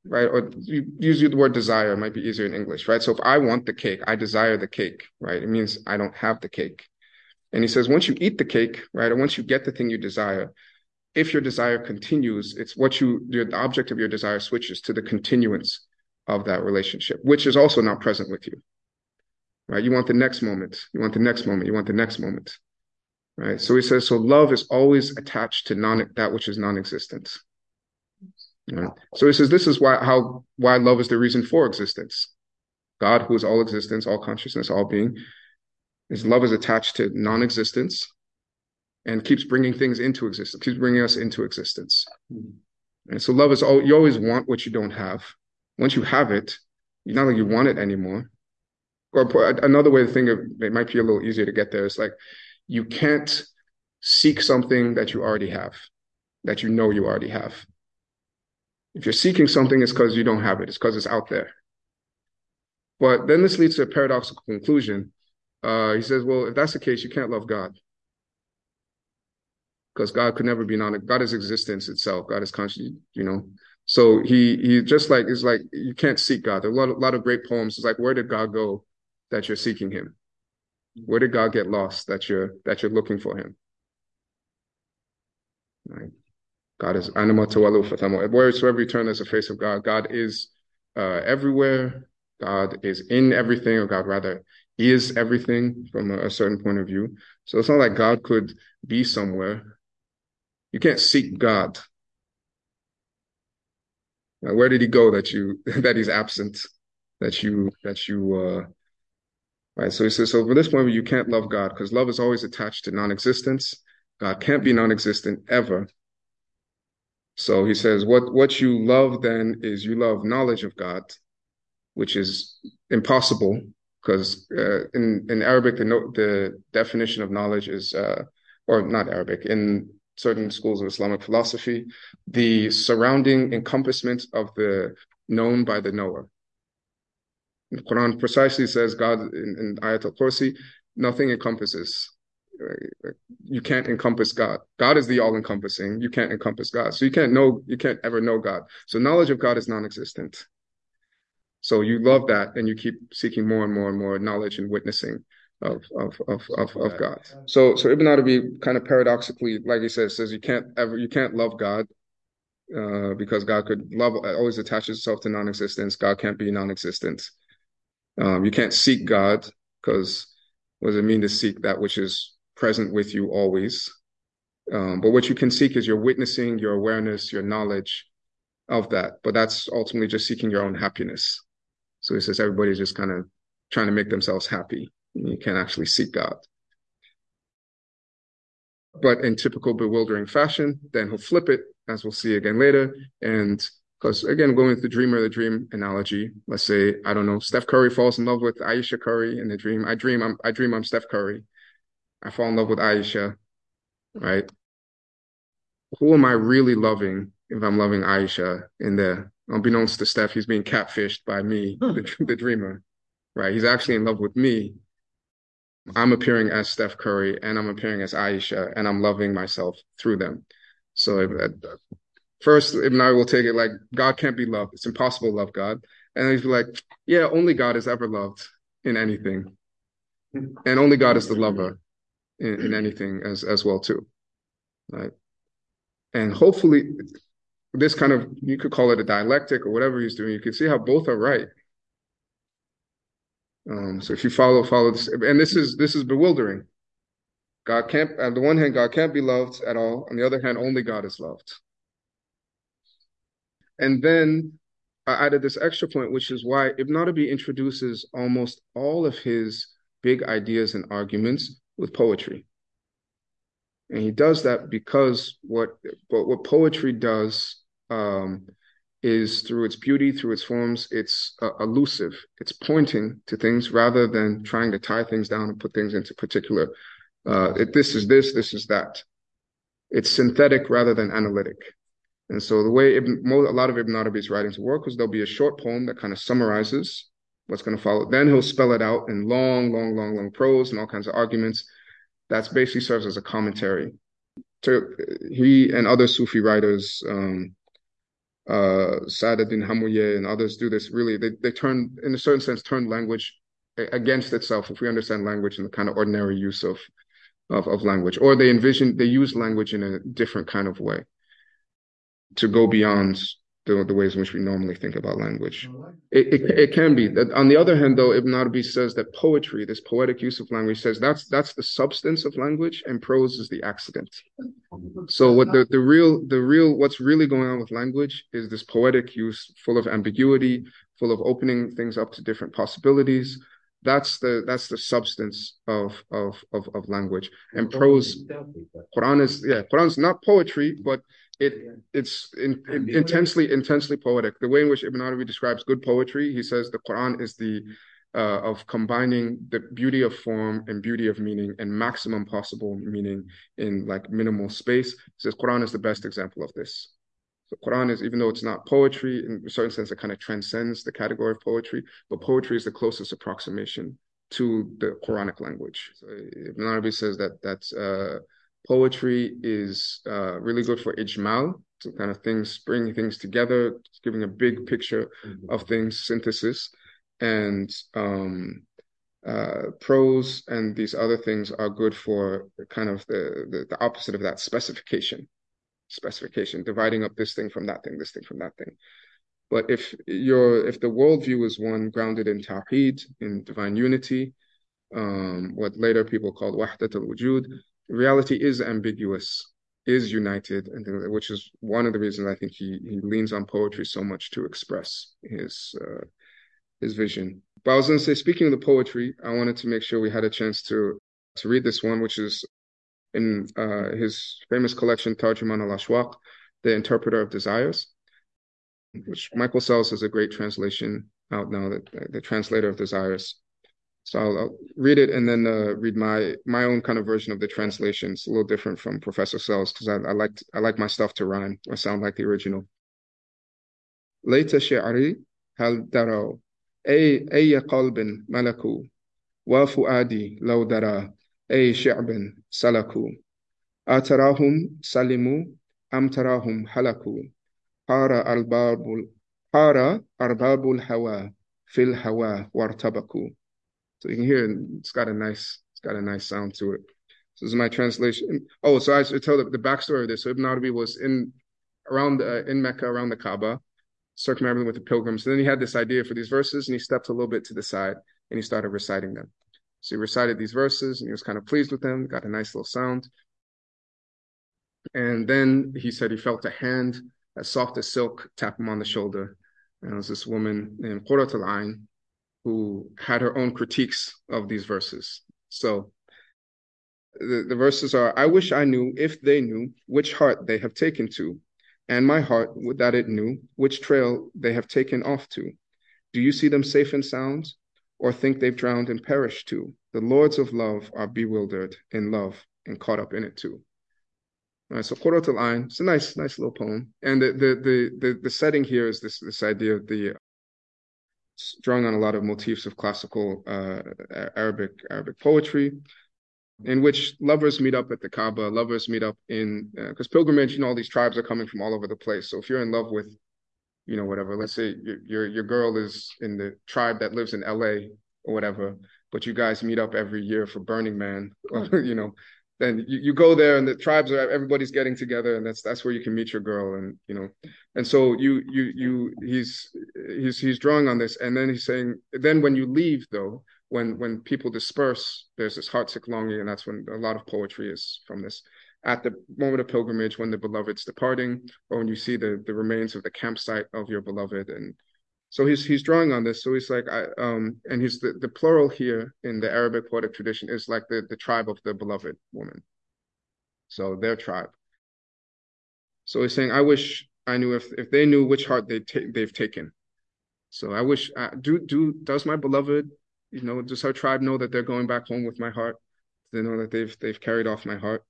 right? Or you use the word desire, it might be easier in English, right? So if I want the cake, I desire the cake, right? It means I don't have the cake. And he says, once you eat the cake, right, or once you get the thing you desire, if your desire continues, it's what you, the object of your desire switches to the continuance of that relationship, which is also not present with you, right? You want the next moment, you want the next moment, you want the next moment, right? So he says, so love is always attached to non that which is non-existent. Right? So he says this is why how why love is the reason for existence. God, who is all existence, all consciousness, all being, his love is attached to non-existence and keeps bringing things into existence, keeps bringing us into existence. And so love is all you always want what you don't have. Once you have it, you not like you want it anymore. Or another way to think of it might be a little easier to get there is like you can't seek something that you already have, that you know you already have. If you're seeking something, it's because you don't have it. It's because it's out there. But then this leads to a paradoxical conclusion. Uh, he says, well, if that's the case, you can't love God. Because God could never be non God is existence itself. God is conscious, you know. So he he just like is like you can't seek God. There are a lot, a lot of great poems. It's like, where did God go that you're seeking him? Where did God get lost that you're that you're looking for him? Right. God is aynama tuwallu. Wheresoever you turn, there's a face of God. God is uh, everywhere. God is in everything, or God rather is everything from a, a, certain point of view. So it's not like God could be somewhere. You can't seek God. Now, where did he go that you that he's absent? That you that you uh, Right. So he says, so for this point, you can't love God because love is always attached to non-existence. God can't be non-existent ever. So he says, what what you love then is you love knowledge of God, which is impossible because uh, in in Arabic the no, the definition of knowledge is uh, or not Arabic in certain schools of Islamic philosophy, the surrounding encompassment of the known by the knower. The Quran precisely says God in, in Ayat al-Kursi, nothing encompasses. You can't encompass God. God is the all-encompassing. You can't encompass God. So you can't know, you can't ever know God. So knowledge of God is non-existent. So you love that and you keep seeking more and more and more knowledge and witnessing of of of of, of God. So so Ibn Arabi kind of paradoxically, like he says, says you can't ever you can't love God uh, because God could love always attaches itself to non-existence. God can't be non-existent. Um, you can't seek God because what does it mean to seek that which is present with you always? Um, but what you can seek is your witnessing, your awareness, your knowledge of that. But that's ultimately just seeking your own happiness. So he says everybody's just kind of trying to make themselves happy. You can't actually seek God. But in typical bewildering fashion, then he'll flip it, as we'll see again later. And because again, going with the dreamer, the dream analogy, let's say, I don't know, Steph Curry falls in love with Ayesha Curry in the dream. I dream I'm I dream I'm Steph Curry. I fall in love with Ayesha, right? Who am I really loving if I'm loving Ayesha in there? Unbeknownst to Steph, he's being catfished by me, the, the dreamer, right? He's actually in love with me, I'm appearing as Steph Curry and I'm appearing as Ayesha and I'm loving myself through them. So if that uh, first, Ibn I will take it like God can't be loved. It's impossible to love God. And he's like, yeah, only God is ever loved in anything. And only God is the lover in, in anything as, as well too. Right. And hopefully this kind of, you could call it a dialectic or whatever he's doing. You can see how both are right. Um, so if you follow, follow this, and this is this is bewildering. God can't. On the one hand, God can't be loved at all. On the other hand, only God is loved. And then I added this extra point, which is why Ibn Arabi introduces almost all of his big ideas and arguments with poetry. And he does that because what but what poetry does um, is through its beauty, through its forms, it's uh, elusive. It's pointing to things rather than trying to tie things down and put things into particular. Uh, this is this, this is that. It's synthetic rather than analytic. And so the way Ibn, a lot of Ibn Arabi's writings work is there'll be a short poem that kind of summarizes what's going to follow. Then he'll spell it out in long, long, long, long prose and all kinds of arguments. That's basically serves as a commentary. To he and other Sufi writers, um, uh, Sa'aduddin Hamouye and others do this really, they, they turn, in a certain sense, turn language against itself if we understand language in the kind of ordinary use of, of, of language. Or they envision, they use language in a different kind of way to go beyond the, the ways in which we normally think about language. It, it, it can be. On the other hand, though, Ibn Arabi says that poetry, this poetic use of language, says that's that's the substance of language, and prose is the accident. So what the, the real the real what's really going on with language is this poetic use, full of ambiguity, full of opening things up to different possibilities. That's the that's the substance of of of, of language. And prose, Quran is yeah, Quran's not poetry, but it it's in, in, intensely intensely poetic. The way in which Ibn Arabi describes good poetry, he says the Quran is the uh, of combining the beauty of form and beauty of meaning and maximum possible meaning in like minimal space. He says Quran is the best example of this. So Quran is, even though it's not poetry, in a certain sense, it kind of transcends the category of poetry, but poetry is the closest approximation to the Quranic language. So Ibn Arabi says that that's uh, poetry is uh, really good for ijmal, to kind of things, bringing things together, giving a big picture mm-hmm. of things, synthesis, and um, uh, prose and these other things are good for kind of the, the, the opposite of that specification, specification, dividing up this thing from that thing, this thing from that thing. But if your if the worldview is one grounded in tawheed, in divine unity, um, what later people called wahdat al-wujud, reality is ambiguous, is united, and which is one of the reasons I think he he leans on poetry so much to express his uh, his vision. But I was going to say, speaking of the poetry, I wanted to make sure we had a chance to to read this one, which is in uh, his famous collection, Tarjuman al-Ashwaq, The Interpreter of Desires, which Michael Sells has a great translation out now, the, the translator of desires. So I'll, I'll read it and then uh, read my my own kind of version of the translation. It's a little different from Professor Sells because I, I like I like my stuff to rhyme or sound like the original. ليت شعري هل دروا أي أي قلب ملكوا وفؤادي لو درى أي شعب سلكوا أتراهم سلموا أم تراهم هلكوا حار أرباب حار أرباب الهوى في الهوى وارتبكوا so you can hear it's got a nice it's got a nice sound to it. So this is my translation. Oh, so I should tell the, the backstory of this. So Ibn Arabi was in around uh, in Mecca around the Kaaba, circumambulating with the pilgrims. And then he had this idea for these verses, and he stepped a little bit to the side and he started reciting them. So he recited these verses, and he was kind of pleased with them. Got a nice little sound. And then he said he felt a hand as soft as silk tap him on the shoulder. And it was this woman named Qurrat al-Ain who had her own critiques of these verses. So the, the verses are I wish I knew, if they knew, which heart they have taken to, and my heart, would that it knew, which trail they have taken off to. Do you see them safe and sound, or think they've drowned and perished too? The lords of love are bewildered in love and caught up in it too. All right, so Qurrat al-Ain, it's a nice, nice little poem. And the, the the the the setting here is this this idea of the drawing on a lot of motifs of classical uh, Arabic Arabic poetry, in which lovers meet up at the Kaaba, lovers meet up in because uh, pilgrimage, you know, all these tribes are coming from all over the place. So if you're in love with, you know, whatever, let's say your your, your girl is in the tribe that lives in L.A. or whatever, but you guys meet up every year for Burning Man, you know, then you, you go there and the tribes are everybody's getting together and that's that's where you can meet your girl and you know and so you you you he's he's he's drawing on this and then he's saying then when you leave though when when people disperse there's this heartsick longing and that's when a lot of poetry is from this. At the moment of pilgrimage when the beloved's departing or when you see the the remains of the campsite of your beloved and so he's he's drawing on this. So he's like, I um, and he's the, the plural here in the Arabic poetic tradition is like the the tribe of the beloved woman. So their tribe. So he's saying, I wish I knew if if they knew which heart they ta- they've taken. So I wish uh, do do does my beloved, you know, does her tribe know that they're going back home with my heart? Do they know that they've they've carried off my heart,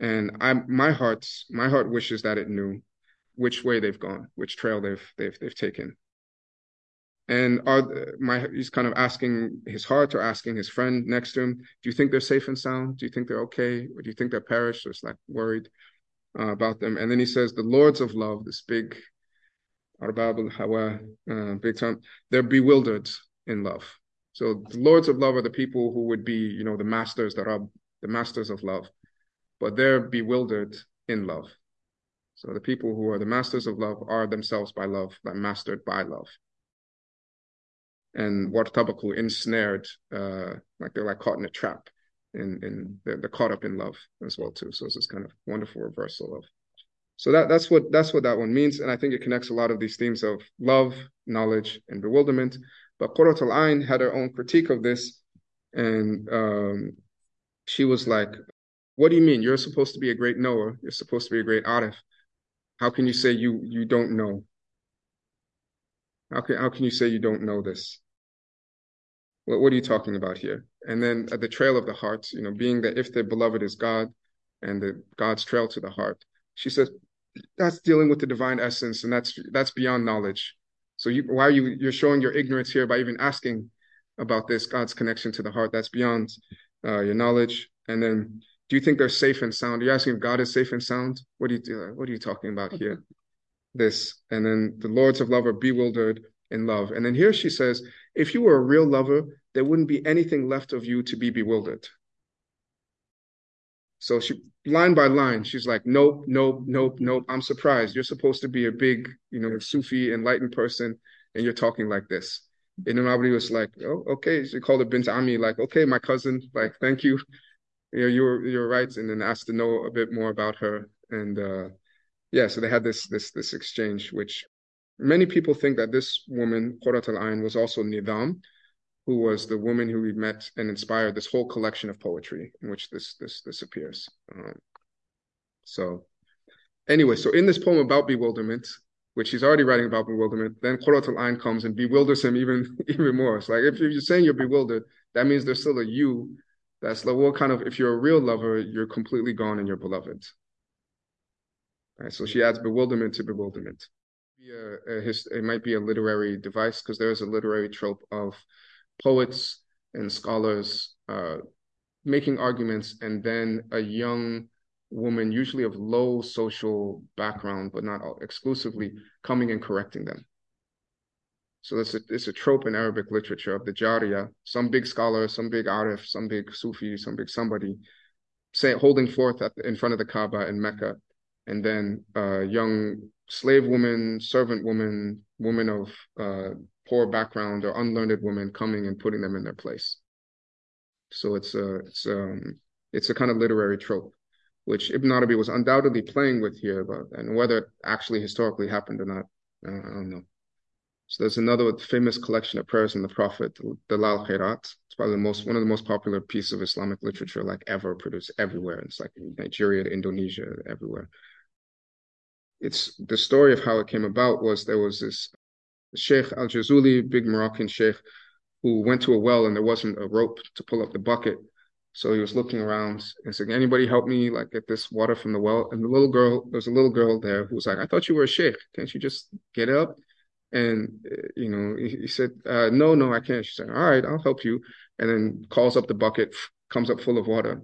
and I my heart's my heart wishes that it knew which way they've gone, which trail they've they've they've taken. And are my he's kind of asking his heart or asking his friend next to him, do you think they're safe and sound? Do you think they're okay? Or do you think they're perished? It's like worried uh, about them. And then he says, the lords of love, this big arbab al hawa, uh, big term, they're bewildered in love. So the lords of love are the people who would be, you know, the masters, the rab, the masters of love, but they're bewildered in love. So the people who are the masters of love are themselves by love, like mastered by love and wartabaku ensnared, uh, like they're like caught in a trap, and and they're, they're caught up in love as well too. So it's this kind of wonderful reversal of. So that that's what that's what that one means, and I think it connects a lot of these themes of love, knowledge, and bewilderment. But Qurrat al-Ain had her own critique of this, and um, she was like, "What do you mean? You're supposed to be a great knower. You're supposed to be a great arif. How can you say you you don't know? How can how can you say you don't know this? What what are you talking about here? And then at the trail of the heart, you know, being that if the beloved is God and the God's trail to the heart, she says that's dealing with the divine essence, and that's that's beyond knowledge. So you why are you you're showing your ignorance here by even asking about this God's connection to the heart? That's beyond uh, your knowledge. And then, do you think they're safe and sound? Are you asking if God is safe and sound? What are you do? What are you talking about here? This. And then the lords of love are bewildered in love. And then here she says, if you were a real lover, there wouldn't be anything left of you to be bewildered. So she line by line, she's like, nope, nope, nope, nope. I'm surprised. You're supposed to be a big, you know, Sufi enlightened person, and you're talking like this. And then Abdi was like, oh, okay. She called it Bint Ami, like, okay, my cousin, like, thank you. You know, you're you're right. And then asked to know a bit more about her. And uh yeah, so they had this this this exchange, which many people think that this woman, Qurrat al-Ain, was also Nidam, who was the woman who we met and inspired this whole collection of poetry in which this this this appears. Um, so anyway, so in this poem about bewilderment, which he's already writing about bewilderment, then Qurrat al-Ain comes and bewilders him even even more. It's like if you're saying you're bewildered, that means there's still a you that's like what kind of if you're a real lover, you're completely gone in your beloved. Right, so she adds bewilderment to bewilderment. A, a it might be a literary device because there is a literary trope of poets and scholars uh, making arguments, and then a young woman, usually of low social background, but not exclusively, coming and correcting them. So it's a, it's a trope in Arabic literature of the Jariya, some big scholar, some big arif, some big Sufi, some big somebody, say holding forth at in front of the Kaaba in Mecca, and then a young slave woman, servant woman, woman of uh, poor background or unlearned woman coming and putting them in their place. So it's a it's um it's a kind of literary trope, which Ibn Arabi was undoubtedly playing with here, but and whether it actually historically happened or not, uh, I don't know. So there's another famous collection of prayers in the Prophet, Dala'il Khairat. It's probably the most one of the most popular pieces of Islamic literature like ever produced everywhere. It's like Nigeria Indonesia, everywhere it's the story of how it came about was there was this Sheikh Al Jazuli, big Moroccan Sheikh, who went to a well and there wasn't a rope to pull up the bucket. So he was looking around and said, Anybody help me like get this water from the well? And the little girl, there was a little girl there who was like, I thought you were a sheikh. Can't you just get up? And you know, he, he said, uh, No, no, I can't. She said, All right, I'll help you. And then calls up the bucket, comes up full of water.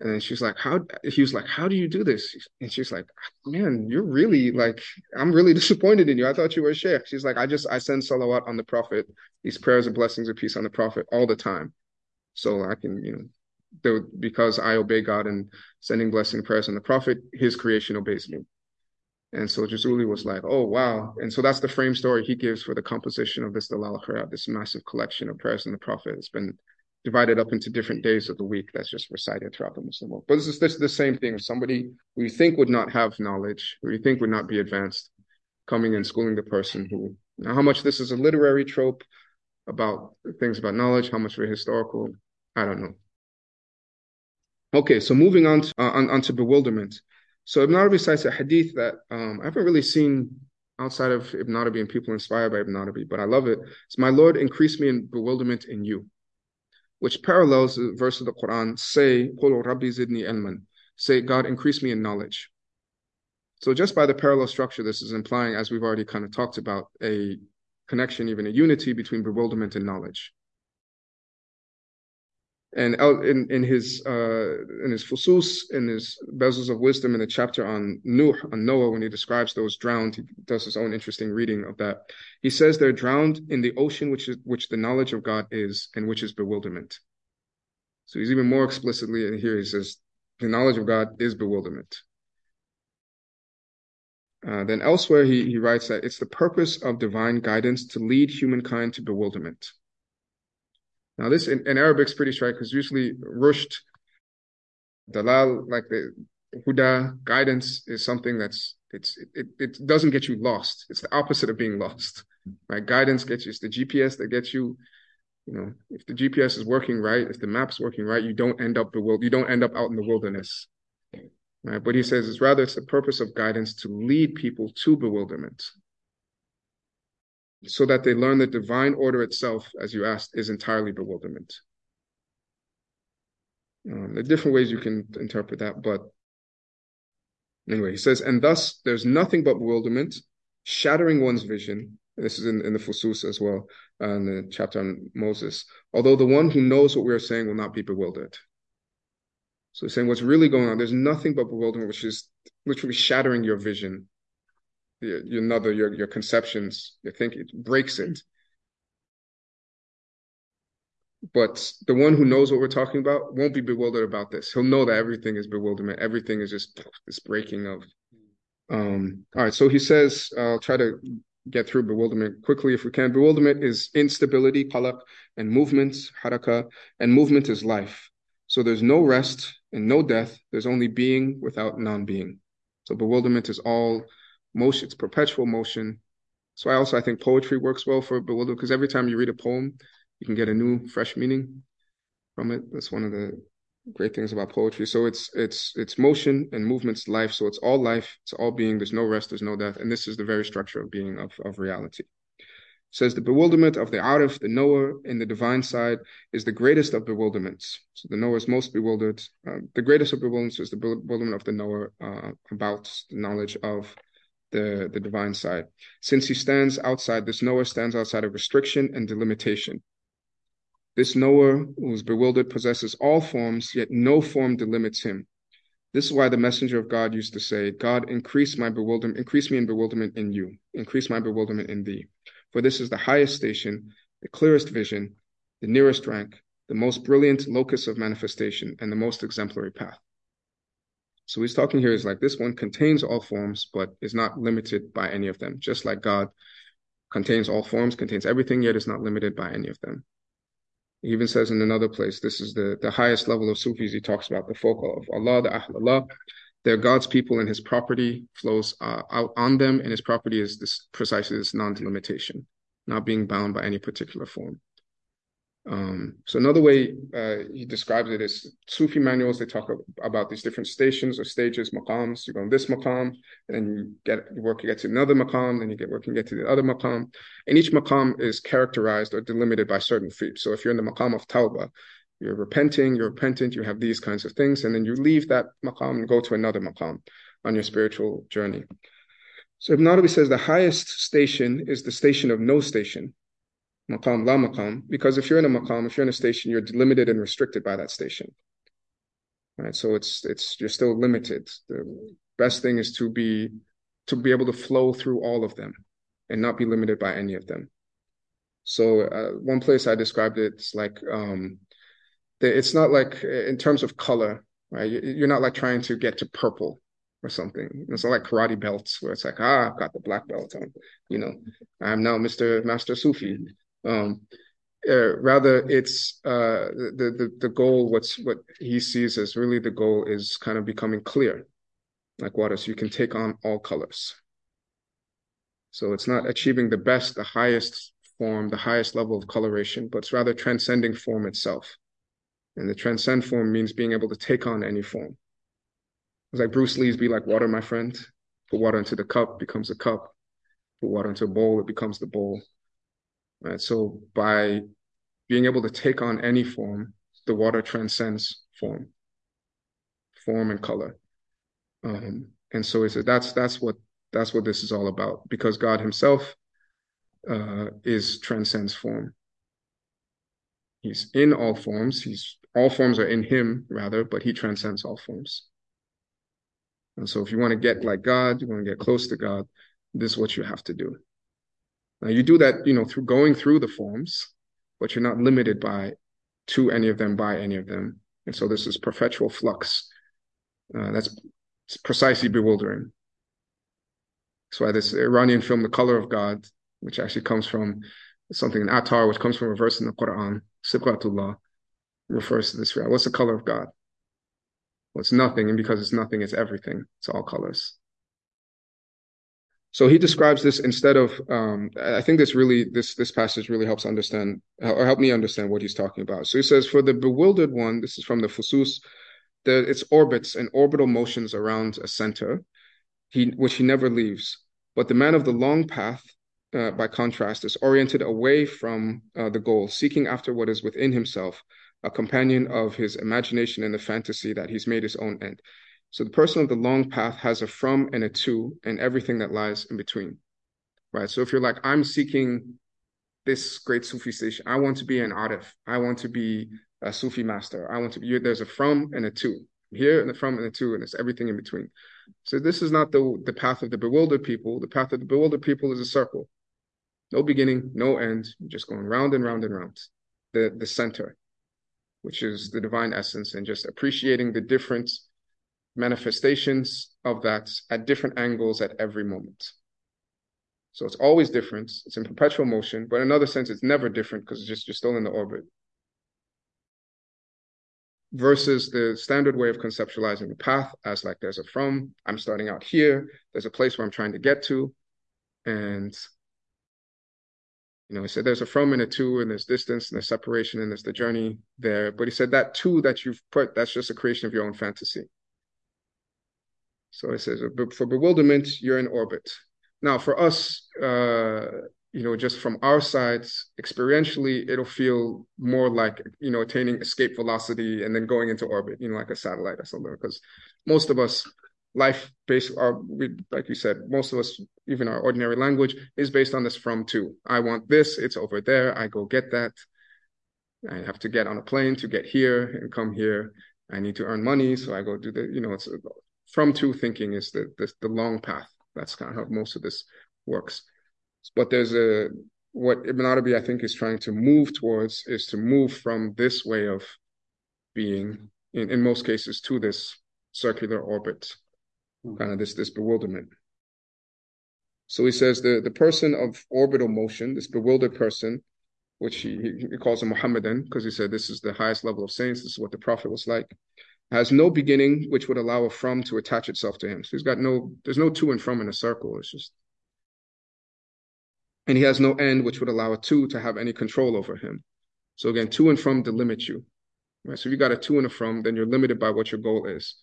And she's like, how, he was like, how do you do this? And she's like, man, you're really like, I'm really disappointed in you. I thought you were a sheikh. She's like, I just, I send salawat on the prophet, these prayers and blessings of peace on the prophet all the time. So I can, you know, because I obey God and sending blessing prayers on the prophet, his creation obeys me. And so Jazuli was like, oh, wow. And so that's the frame story he gives for the composition of this Dala'il Khairat, this massive collection of prayers on the prophet. It's been divided up into different days of the week that's just recited throughout the Muslim world. But this is, this is the same thing. Somebody who you think would not have knowledge, who you think would not be advanced, coming and schooling the person who, now how much this is a literary trope about things about knowledge, how much of a historical, I don't know. Okay, so moving on to, uh, on, on to bewilderment. So Ibn Arabi cites a hadith that um, I haven't really seen outside of Ibn Arabi and people inspired by Ibn Arabi, but I love it. It's my Lord, increase me in bewilderment in you which parallels the verse of the Quran, say, Rabbi zidni ilman, say, God, increase me in knowledge. So just by the parallel structure, this is implying, as we've already kind of talked about, a connection, even a unity between bewilderment and knowledge. And in, in his uh, in his fusus, in his bezels of wisdom, in the chapter on Nuh, on Noah, when he describes those drowned, he does his own interesting reading of that. He says they're drowned in the ocean, which is which the knowledge of God is, and which is bewilderment. So he's even more explicitly in here. He says the knowledge of God is bewilderment. Uh, then elsewhere, he, he writes that it's the purpose of divine guidance to lead humankind to bewilderment. Now, this in, in Arabic is pretty striking because usually rushd, dalal, like the huda, guidance is something that's it's it, it doesn't get you lost. It's the opposite of being lost. Right? Guidance gets you. It's the GPS that gets you. You know, if the GPS is working right, if the map's working right, you don't end up the world. You don't end up out in the wilderness. Right? But he says it's rather it's the purpose of guidance to lead people to bewilderment so that they learn the divine order itself, as you asked, is entirely bewilderment. Um, there are different ways you can interpret that, but anyway, he says, and thus there's nothing but bewilderment, shattering one's vision. This is in, in the Fusus as well, uh, in the chapter on Moses. Although the one who knows what we are saying will not be bewildered. So he's saying what's really going on, there's nothing but bewilderment, which is literally shattering your vision your, another your your conceptions, your thinking, it breaks it. But the one who knows what we're talking about won't be bewildered about this. He'll know that everything is bewilderment. Everything is just this breaking of. Um, all right, so he says, I'll try to get through bewilderment quickly if we can. Bewilderment is instability, qalaq, and movement, haraka, and movement is life. So there's no rest and no death. There's only being without non-being. So bewilderment is all motion, it's perpetual motion. So I also I think poetry works well for bewildered because every time you read a poem, you can get a new, fresh meaning from it. That's one of the great things about poetry. So it's it's it's motion and movement's life. So it's all life. It's all being. There's no rest. There's no death. And this is the very structure of being of of reality. It says the bewilderment of the Arif, the knower in the divine side, is the greatest of bewilderments. So the knower is most bewildered. Uh, the greatest of bewilderments is the bewilderment of the knower uh, about the knowledge of the, the divine side. Since he stands outside, this knower stands outside of restriction and delimitation. This knower who is bewildered possesses all forms, yet no form delimits him. This is why the messenger of God used to say, God, increase my bewilderment, increase me in bewilderment in you, increase my bewilderment in thee. For this is the highest station, the clearest vision, the nearest rank, the most brilliant locus of manifestation, and the most exemplary path. So he's talking here is like this one contains all forms, but is not limited by any of them, just like God contains all forms, contains everything, yet is not limited by any of them. He even says in another place, this is the, the highest level of Sufis. He talks about the folk of Allah, the Ahl Allah. They're God's people, and His property flows uh, out on them, and His property is this precisely this non-delimitation, not being bound by any particular form. Um, so another way uh, he describes it is Sufi manuals. They talk about these different stations or stages, maqams. You go on this maqam, and then you get you work, you get to another maqam, then you get work, and get to the other maqam. And each maqam is characterized or delimited by certain feats. So if you're in the maqam of tawbah, you're repenting, you're repentant, you have these kinds of things, and then you leave that maqam and go to another maqam on your spiritual journey. So Ibn Arabi says the highest station is the station of no station maqam la maqam, because if you're in a maqam, if you're in a station, you're limited and restricted by that station. Right. So it's it's you're still limited. The best thing is to be to be able to flow through all of them and not be limited by any of them. So uh, one place I described it, it's like um, it's not like in terms of color, right? You're not like trying to get to purple or something. It's not like karate belts where it's like, ah, I've got the black belt on, you know, I'm now Mr. Master Sufi. Um, uh, rather, it's uh, the, the the goal. What's what he sees as really the goal is kind of becoming clear, like water, so you can take on all colors. So it's not achieving the best, the highest form, the highest level of coloration, but it's rather transcending form itself. And the transcend form means being able to take on any form. It's like Bruce Lee's "Be like water, my friend." Put water into the cup, becomes a cup. Put water into a bowl, it becomes the bowl. Right. So by being able to take on any form, the water transcends form, form and color. Um, and so said that's that's what that's what this is all about because God Himself uh, is transcends form. He's in all forms. He's all forms are in Him rather, but He transcends all forms. And so, if you want to get like God, you want to get close to God, this is what you have to do. Now you do that, you know, through going through the forms, but you're not limited by to any of them by any of them. And so this is perpetual flux. Uh, that's precisely bewildering. That's why this Iranian film, The Color of God, which actually comes from something in Attar, which comes from a verse in the Quran, Sibghatullah, refers to this. What's the color of God? Well, it's nothing, and because it's nothing, it's everything. It's all colors. So he describes this instead of. Um, I think this really this this passage really helps understand or help me understand what he's talking about. So he says, for the bewildered one, this is from the Fusus, the its orbits and orbital motions around a center, he which he never leaves. But the man of the long path, uh, by contrast, is oriented away from uh, the goal, seeking after what is within himself, a companion of his imagination and the fantasy that he's made his own end. So the person of the long path has a from and a to and everything that lies in between. Right. So if you're like, I'm seeking this great Sufi station, I want to be an arif, I want to be a Sufi master, I want to be there's a from and a to. Here and the from and the to, and it's everything in between. So this is not the the path of the bewildered people. The path of the bewildered people is a circle. No beginning, no end, just going round and round and round. The the center, which is the divine essence, and just appreciating the difference manifestations of that at different angles at every moment. So it's always different. It's in perpetual motion, but in another sense, it's never different because it's just you're still in the orbit. Versus the standard way of conceptualizing the path as like there's a from, I'm starting out here, there's a place where I'm trying to get to, and You know, he said there's a from and a to, and there's distance, and there's separation, and there's the journey there. But he said that to that you've put, that's just a creation of your own fantasy. So it says, for bewilderment, you're in orbit. Now, for us, uh, you know, just from our sides, experientially, it'll feel more like, you know, attaining escape velocity and then going into orbit, you know, like a satellite or something. Because most of us, life based, our, we, like you said, most of us, even our ordinary language, is based on this from to. I want this, it's over there, I go get that. I have to get on a plane to get here and come here. I need to earn money, so I go do the, you know, it's from to thinking is the, the the long path. That's kind of how most of this works. But there's a what Ibn Arabi I think is trying to move towards is to move from this way of being in, in most cases to this circular orbit, mm. kind of this this bewilderment. So he says the, the person of orbital motion, this bewildered person, which he, he calls a Muhammadan, because he said this is the highest level of saints, this is what the Prophet was like, has no beginning which would allow a from to attach itself to him. So he's got no, there's no to and from in a circle. It's just and he has no end which would allow a to to have any control over him. So again, to and from delimit you. Right? So if you got a to and a from, then you're limited by what your goal is.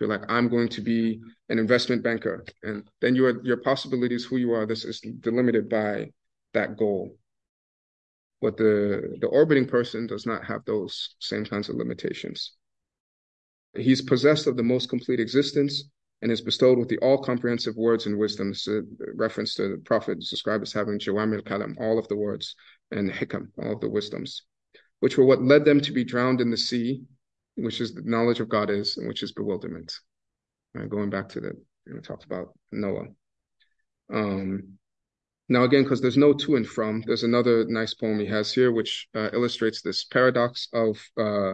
You're like, I'm going to be an investment banker, and then your your possibilities, who you are, this is delimited by that goal. But the the orbiting person does not have those same kinds of limitations. He's possessed of the most complete existence, and is bestowed with the all-comprehensive words and wisdom. A reference to the Prophet described as having jawamil kalam, all of the words, and hikam, all of the wisdoms, which were what led them to be drowned in the sea, which is the knowledge of God is, and which is bewilderment. Right, going back to the, we talked about Noah. Um, now, again, because there's no to and from, there's another nice poem he has here, which uh, illustrates this paradox of uh,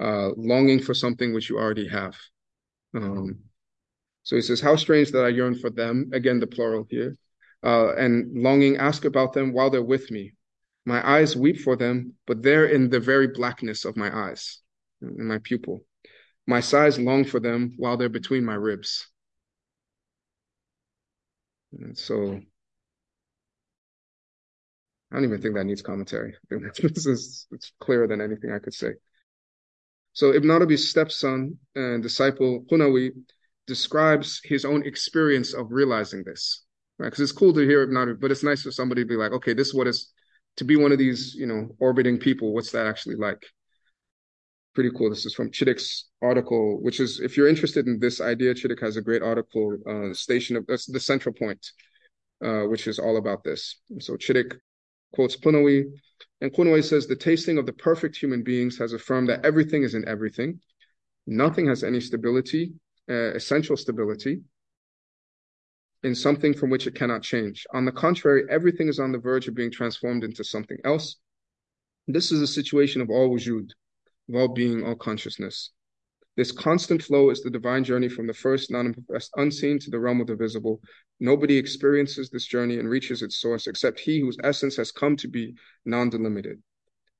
uh, longing for something which you already have. Um, so he says, How strange that I yearn for them, again, the plural here, uh, and longing ask about them while they're with me. My eyes weep for them, but they're in the very blackness of my eyes, in my pupil. My sighs long for them while they're between my ribs. And so I don't even think that needs commentary. this is it's clearer than anything I could say. So Ibn Arabi's stepson and disciple Qunawi describes his own experience of realizing this, right? Because it's cool to hear Ibn Arabi, but it's nice for somebody to be like, okay, this is what is to be one of these, you know, orbiting people. What's that actually like? Pretty cool. This is from Chittick's article, which is, if you're interested in this idea, Chittick has a great article, uh, Station of, that's the central point, uh, which is all about this. so Chittick quotes Qunawi, and Qunawi says, the tasting of the perfect human beings has affirmed that everything is in everything. Nothing has any stability uh, essential stability in something from which it cannot change. On the contrary, everything is on the verge of being transformed into something else. This is a situation of all wujud, of all being, all consciousness. This constant flow is the divine journey from the first non-manifest unseen to the realm of the visible. Nobody experiences this journey and reaches its source except he whose essence has come to be non-delimited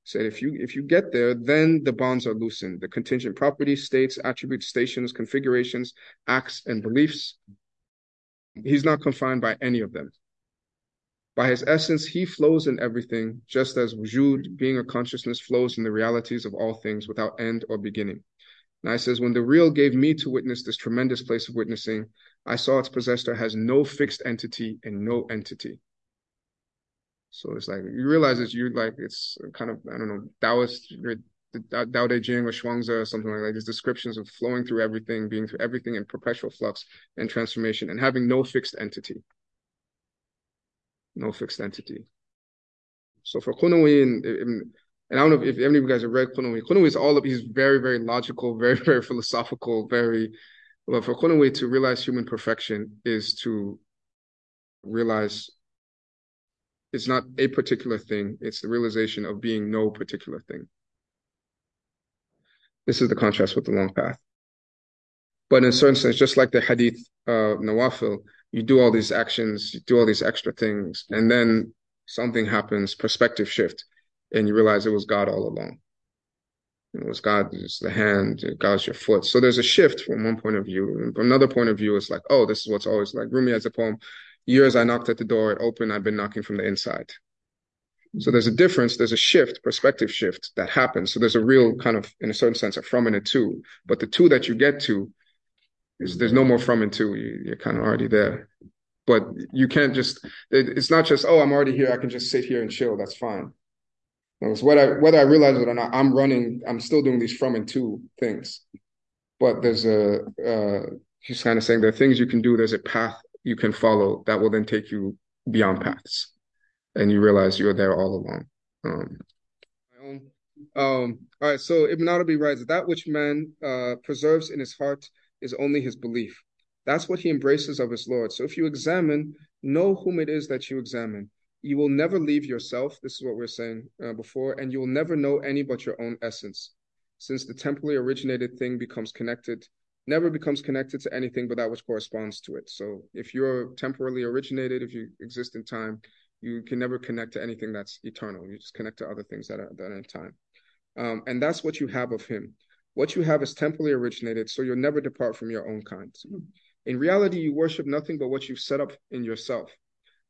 said if you if you get there, then the bonds are loosened. The contingent properties, states, attributes, stations, configurations, acts, and beliefs. He's not confined by any of them. By his essence, he flows in everything, just as wujud, being a consciousness, flows in the realities of all things without end or beginning. And I says, when the real gave me to witness this tremendous place of witnessing, I saw its possessor has no fixed entity and no entity. So it's like you realize it's you like it's kind of I don't know Taoist Tao Te Ching or Zhuangzi or something like that. These descriptions of flowing through everything, being through everything in perpetual flux and transformation, and having no fixed entity. No fixed entity. So for Qunawi and, I don't know if, if any of you guys have read Qunawi. Qunawi is all of he's very very logical, very very philosophical, very. well for Qunawi to realize human perfection is to realize it's not a particular thing, it's the realization of being no particular thing. This is the contrast with the long path. But in a certain sense, just like the hadith of Nawafil, you do all these actions, you do all these extra things, and then something happens, perspective shift, and you realize it was God all along. It was God, it's the hand, God's your foot. So there's a shift from one point of view. And from another point of view, it's like, oh, this is what's always like. Rumi has a poem, years I knocked at the door, it opened, I've been knocking from the inside. So there's a difference, there's a shift, perspective shift that happens. So there's a real kind of, in a certain sense, a from and a to. But the to that you get to is there's no more from and to. You, you're kind of already there. But you can't just, it's not just, oh, I'm already here. I can just sit here and chill. That's fine. It's whether, whether I realize it or not, I'm running, I'm still doing these from and to things. But there's a, uh, he's kind of saying there are things you can do. There's a path you can follow that will then take you beyond paths. And you realize you're there all along. Um, um, all right, so Ibn Arabi writes, that which man uh, preserves in his heart is only his belief. That's what he embraces of his Lord. So if you examine, know whom it is that you examine. You will never leave yourself. This is what we are saying uh, before, and you will never know any but your own essence. Since the temporally originated thing becomes connected, never becomes connected to anything but that which corresponds to it. So if you're temporally originated, if you exist in time, you can never connect to anything that's eternal. You just connect to other things that are, that are in time. Um, and that's what you have of him. What you have is temporally originated, so you'll never depart from your own kind. In reality, you worship nothing but what you've set up in yourself.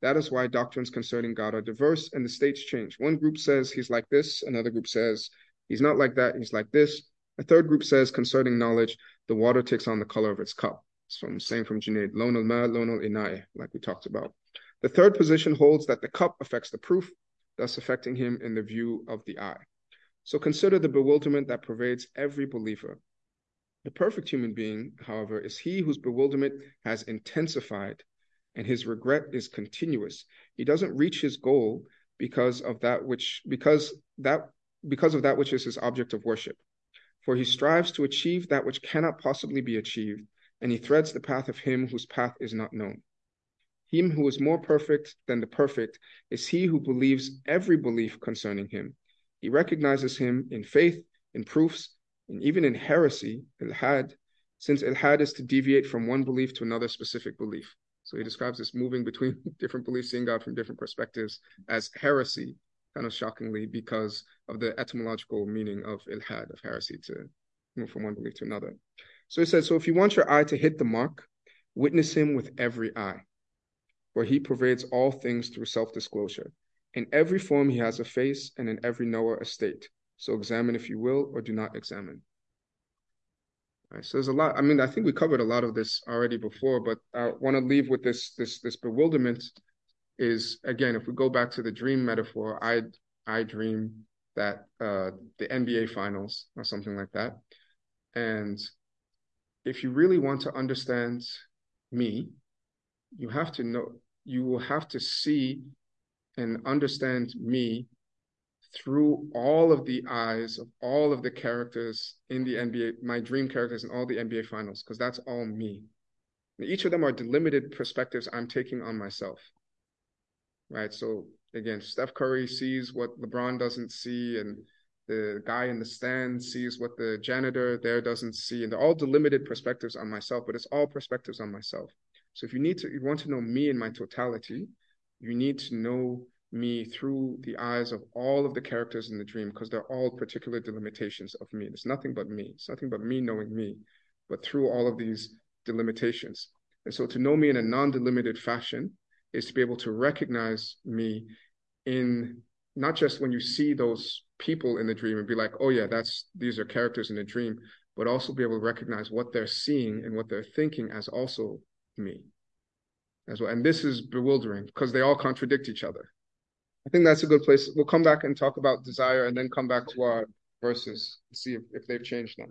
That is why doctrines concerning God are diverse and the states change. One group says he's like this, another group says he's not like that, he's like this. A third group says concerning knowledge, the water takes on the color of its cup. It's from same from Junaid, lonal ma, lonal inai, like we talked about. The third position holds that the cup affects the proof, thus affecting him in the view of the eye. So consider the bewilderment that pervades every believer. The perfect human being, however, is he whose bewilderment has intensified and his regret is continuous. He doesn't reach his goal because of that which because that because of that which is his object of worship. For he strives to achieve that which cannot possibly be achieved, and he threads the path of him whose path is not known. Him who is more perfect than the perfect is he who believes every belief concerning him he recognizes him in faith, in proofs, and even in heresy, ilhad, since ilhad is to deviate from one belief to another specific belief. So he describes this moving between different beliefs, seeing God from different perspectives as heresy, kind of shockingly, because of the etymological meaning of ilhad, of heresy, to move from one belief to another. So he says, so if you want your eye to hit the mark, witness him with every eye, for he pervades all things through self-disclosure. In every form he has a face, and in every knower a state. So examine if you will, or do not examine. Right, so there's a lot. I mean, I think we covered a lot of this already before, but I want to leave with this this this bewilderment. Is again, if we go back to the dream metaphor, I I dream that uh, the NBA finals or something like that, and if you really want to understand me, you have to know. You will have to see and understand me through all of the eyes of all of the characters in the NBA, my dream characters in all the NBA finals, because that's all me. And each of them are delimited perspectives I'm taking on myself. Right. So again, Steph Curry sees what LeBron doesn't see, and the guy in the stand sees what the janitor there doesn't see. And they're all delimited perspectives on myself, but it's all perspectives on myself. So if you need to, you want to know me in my totality, you need to know me through the eyes of all of the characters in the dream because they're all particular delimitations of me. It's nothing but me. It's nothing but me knowing me, but through all of these delimitations. And so to know me in a non-delimited fashion is to be able to recognize me in not just when you see those people in the dream and be like, oh yeah, that's these are characters in the dream, but also be able to recognize what they're seeing and what they're thinking as also me as well. And this is bewildering because they all contradict each other. I think that's a good place. We'll come back and talk about desire and then come back to our verses, see if, if they've changed now.